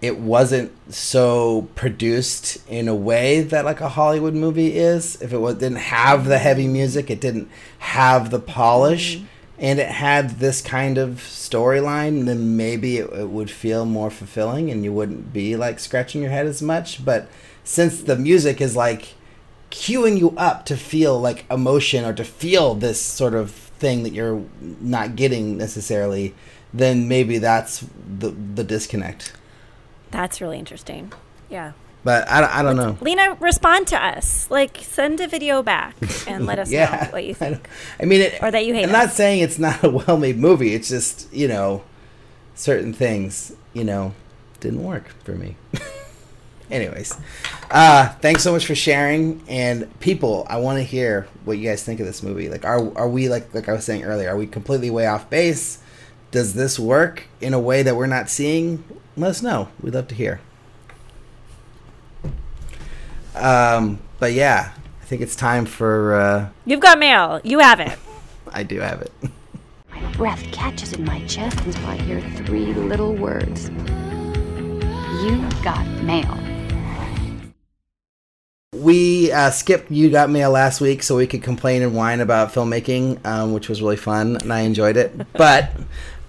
it wasn't so produced in a way that like a Hollywood movie is, if it was, didn't have the heavy music, it didn't have the polish, mm-hmm. And it had this kind of storyline, then maybe it, it would feel more fulfilling and you wouldn't be like scratching your head as much. But since the music is like cueing you up to feel like emotion or to feel this sort of thing that you're not getting necessarily, then maybe that's the the disconnect. That's really interesting. Yeah. But I, don't- I don't know. Leena, respond to us. Like, send a video back and let [laughs] us Yeah, know what you [laughs] think. I mean, it, Or that you hate I'm us. not saying it's not a well-made movie. It's just you know, certain things you know didn't work for me. [laughs] Anyways, uh, thanks so much for sharing. And people, I want to hear what you guys think of this movie. Like, are are we like like I was saying earlier? Are we completely way off base? Does this work in a way that we're not seeing? Let us know. We'd love to hear. Um, but yeah, I think it's time for. Uh, You've got mail. You have it. [laughs] I do have it. My breath catches in my chest until I hear three little words. You got mail. We uh, skipped You Got Mail last week so we could complain and whine about filmmaking, um, which was really fun and I enjoyed it. [laughs] But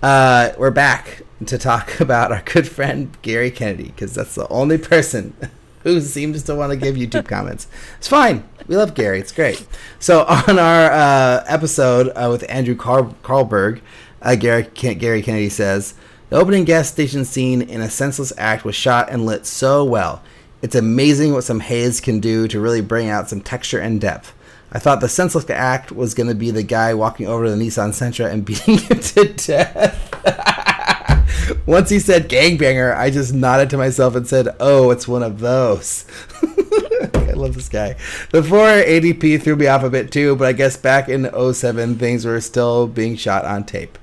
uh, we're back to talk [laughs] about our good friend Gary Kennedy because that's the only person [laughs] who seems to want to give YouTube comments. It's fine. We love Gary. It's great. So [laughs] on our uh, episode uh, with Andrew Carl- Carlberg, uh, Gary, Ken- Gary Kennedy says, the opening gas station scene in A Senseless Act was shot and lit so well. It's amazing what some haze can do to really bring out some texture and depth. I thought the senseless act was going to be the guy walking over to the Nissan Sentra and beating him to death. [laughs] [laughs] Once he said gangbanger, I just nodded to myself and said, "Oh, it's one of those." [laughs] I love this guy. The 480p threw me off a bit too, but I guess back in 07 things were still being shot on tape.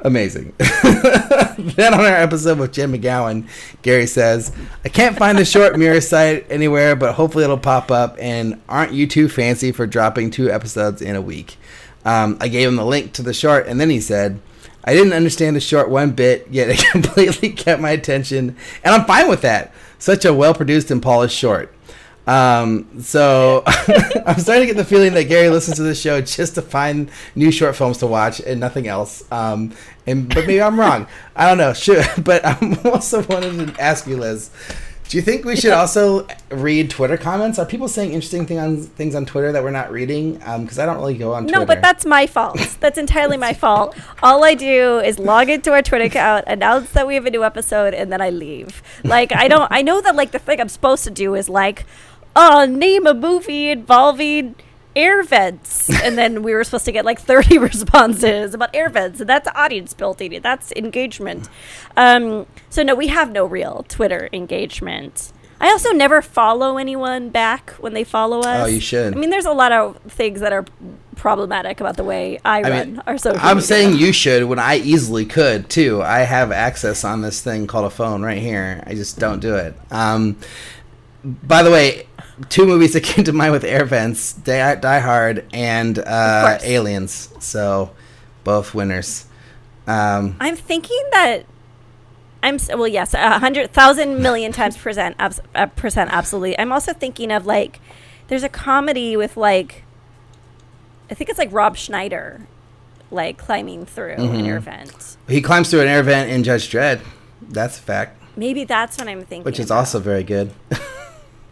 Amazing. [laughs] then on our episode with Jim McGowan, Gary says, I can't find the short mirror site anywhere, but hopefully it'll pop up. And aren't you too fancy for dropping two episodes in a week? Um, I gave him the link to the short, and then he said, I didn't understand the short one bit, yet it [laughs] completely kept my attention. And I'm fine with that. Such a well produced and polished short. Um, so [laughs] I'm starting to get the feeling that Gary listens to this show just to find new short films to watch and nothing else. Um, and but maybe I'm wrong. I don't know. Sure, [laughs] but I'm also wanted to ask you, Liz. Do you think we should also read Twitter comments? Are people saying interesting thing on things on Twitter that we're not reading? Um, because I don't really go on Twitter. No, but that's my fault. [laughs] That's entirely my fault. All I do is log into our Twitter account, announce that we have a new episode, and then I leave. Like I don't. I know that like the thing I'm supposed to do is like, oh, name a movie involving air vents, and then we were supposed to get like 30 [laughs] responses about air vents, and that's audience building. That's engagement. Um, so no, we have no real Twitter engagement. I also never follow anyone back when they follow us. Oh, you should. I mean, there's a lot of things that are problematic about the way I, I run mean, our social. I'm media. saying you should when I easily could too. I have access on this thing called a phone right here. I just don't do it. Um, by the way, two movies [laughs] that came to mind with air vents: Die, Die Hard and uh. Aliens. So, both winners. Um, I'm thinking that I'm well, yes, a hundred thousand million times [laughs] percent, abs- uh, percent, absolutely. I'm also thinking of like, there's a comedy with like, I think it's like Rob Schneider, like climbing through an Mhm. air vent. he climbs through an air vent in Judge Dredd. That's a fact, Maybe that's what I'm thinking. which is about. also very good. [laughs]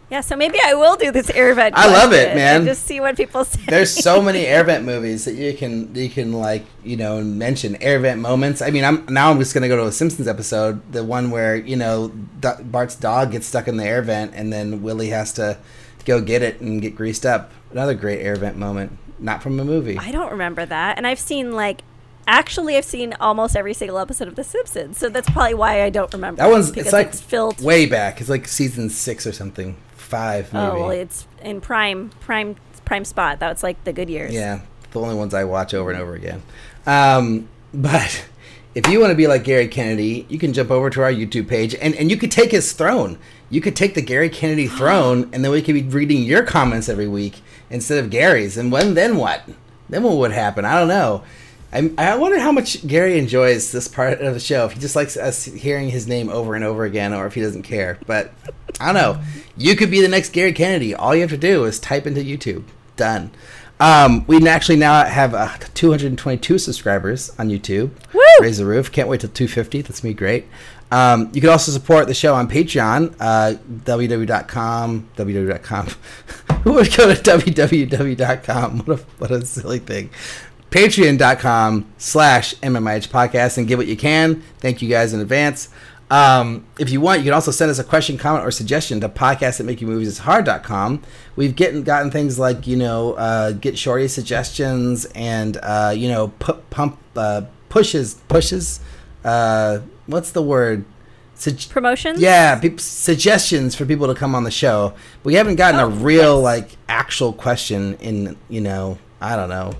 yeah. So maybe I will do this air vent. I love it, man. Just see what people say. There's so [laughs] many air vent movies that you can you can like you know mention air vent moments. I mean, I'm now I'm just gonna go to a Simpsons episode, the one where you know Do- Bart's dog gets stuck in the air vent, and then Willie has to go get it and get greased up. Another great air vent moment, not from a movie. I don't remember that. And I've seen like actually I've seen almost every single episode of The Simpsons. So that's probably why I don't remember. That one's it's like filled way back. It's like season six or something, five maybe. Oh, well, it's in prime prime prime spot. That's like the good years. Yeah, the only ones I watch over and over again. Um, [laughs] but if you want to be like Gary Kennedy, you can jump over to our YouTube page and, and you could take his throne. You could take the Gary Kennedy [gasps] throne, and then we could be reading your comments every week instead of Gary's. And when then what? Then what would happen? I don't know. I, I wonder how much Gary enjoys this part of the show. If he just likes us hearing his name over and over again, or if he doesn't care. But I don't know. You could be the next Gary Kennedy. All you have to do is type into YouTube. Done. Um, we actually now have uh, 222 subscribers on YouTube. Woo! Raise the roof. Can't wait till 250. That's be great. Um, you can also support the show on Patreon. Uh, www.com. www.com. [laughs] Who would go to www.com? What a what a silly thing. Patreon.com slash MMIH podcast and give what you can. Thank you guys in advance. Um, if you want, you can also send us a question, comment, or suggestion to podcast at makingmoviesishard.com. We've getting, gotten things like, you know, uh, get shorty suggestions and, uh, you know, pu- pump, uh, pushes, pushes. Uh, what's the word? Sug- Promotions? Yeah, peop suggestions for people to come on the show. We haven't gotten a real, like, actual question in, you know, I don't know.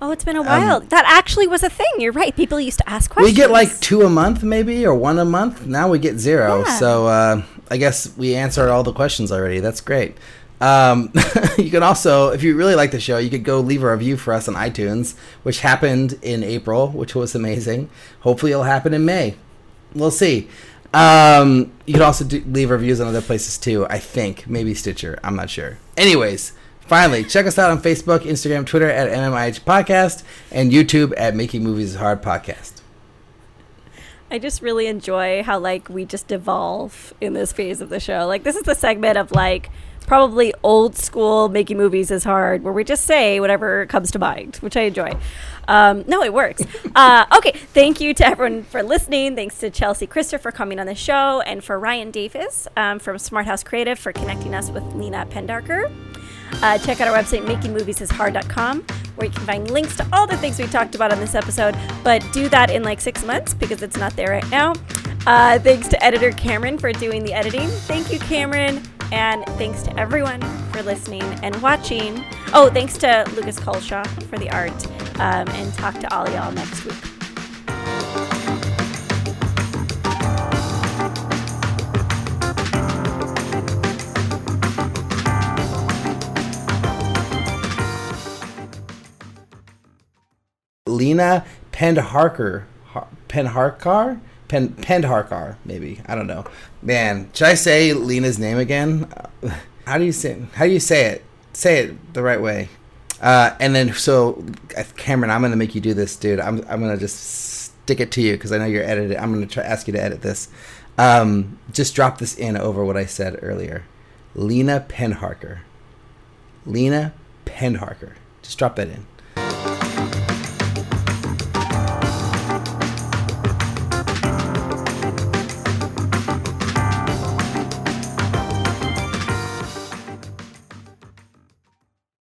Oh, it's been a while. Um, that actually was a thing. You're right. People used to ask questions. We get like two a month, maybe, or one a month. Now we get zero. Yeah. So uh, I guess we answered all the questions already. That's great. Um, [laughs] you can also, if you really like the show, you could go leave a review for us on iTunes, which happened in April, which was amazing. Hopefully, it'll happen in May. We'll see. Um, you can also do, leave reviews on other places too. I think maybe Stitcher. I'm not sure. Anyways, finally, check us out on Facebook, Instagram, Twitter at MMIH Podcast, and YouTube at Making Movies is Hard Podcast. I just really enjoy how like we just evolve in this phase of the show. Like this is the segment of like probably old school making movies is hard where we just say whatever comes to mind, which I enjoy. Um, no, it works. [laughs] Uh, okay, thank you to everyone for listening. Thanks to Chelsea Christer for coming on the show, and for Ryan Davis um, from Smart House Creative for connecting us with Leena Pendharkar. Uh, check out our website, makingmoviesishard.com, where you can find links to all the things we talked about on this episode, but do that in like six months because it's not there right now. Uh, thanks to editor Cameron for doing the editing. Thank you, Cameron. And thanks to everyone for listening and watching. Oh, thanks to Lucas Colshaw for the art. Um, and talk to all y'all next week. Leena Pendharkar, Har- Pendharkar, Pen Pendharkar, maybe I don't know. Man, should I say Leena's name again? [laughs] How do you say? How do you say it? Say it the right way. Uh, and then so, uh, Cameron, I'm gonna make you do this, dude. I'm I'm gonna just stick it to you because I know you're edited. I'm gonna try ask you to edit this. Um, just drop this in over what I said earlier. Leena Penharker. Leena Penharker. Just drop that in.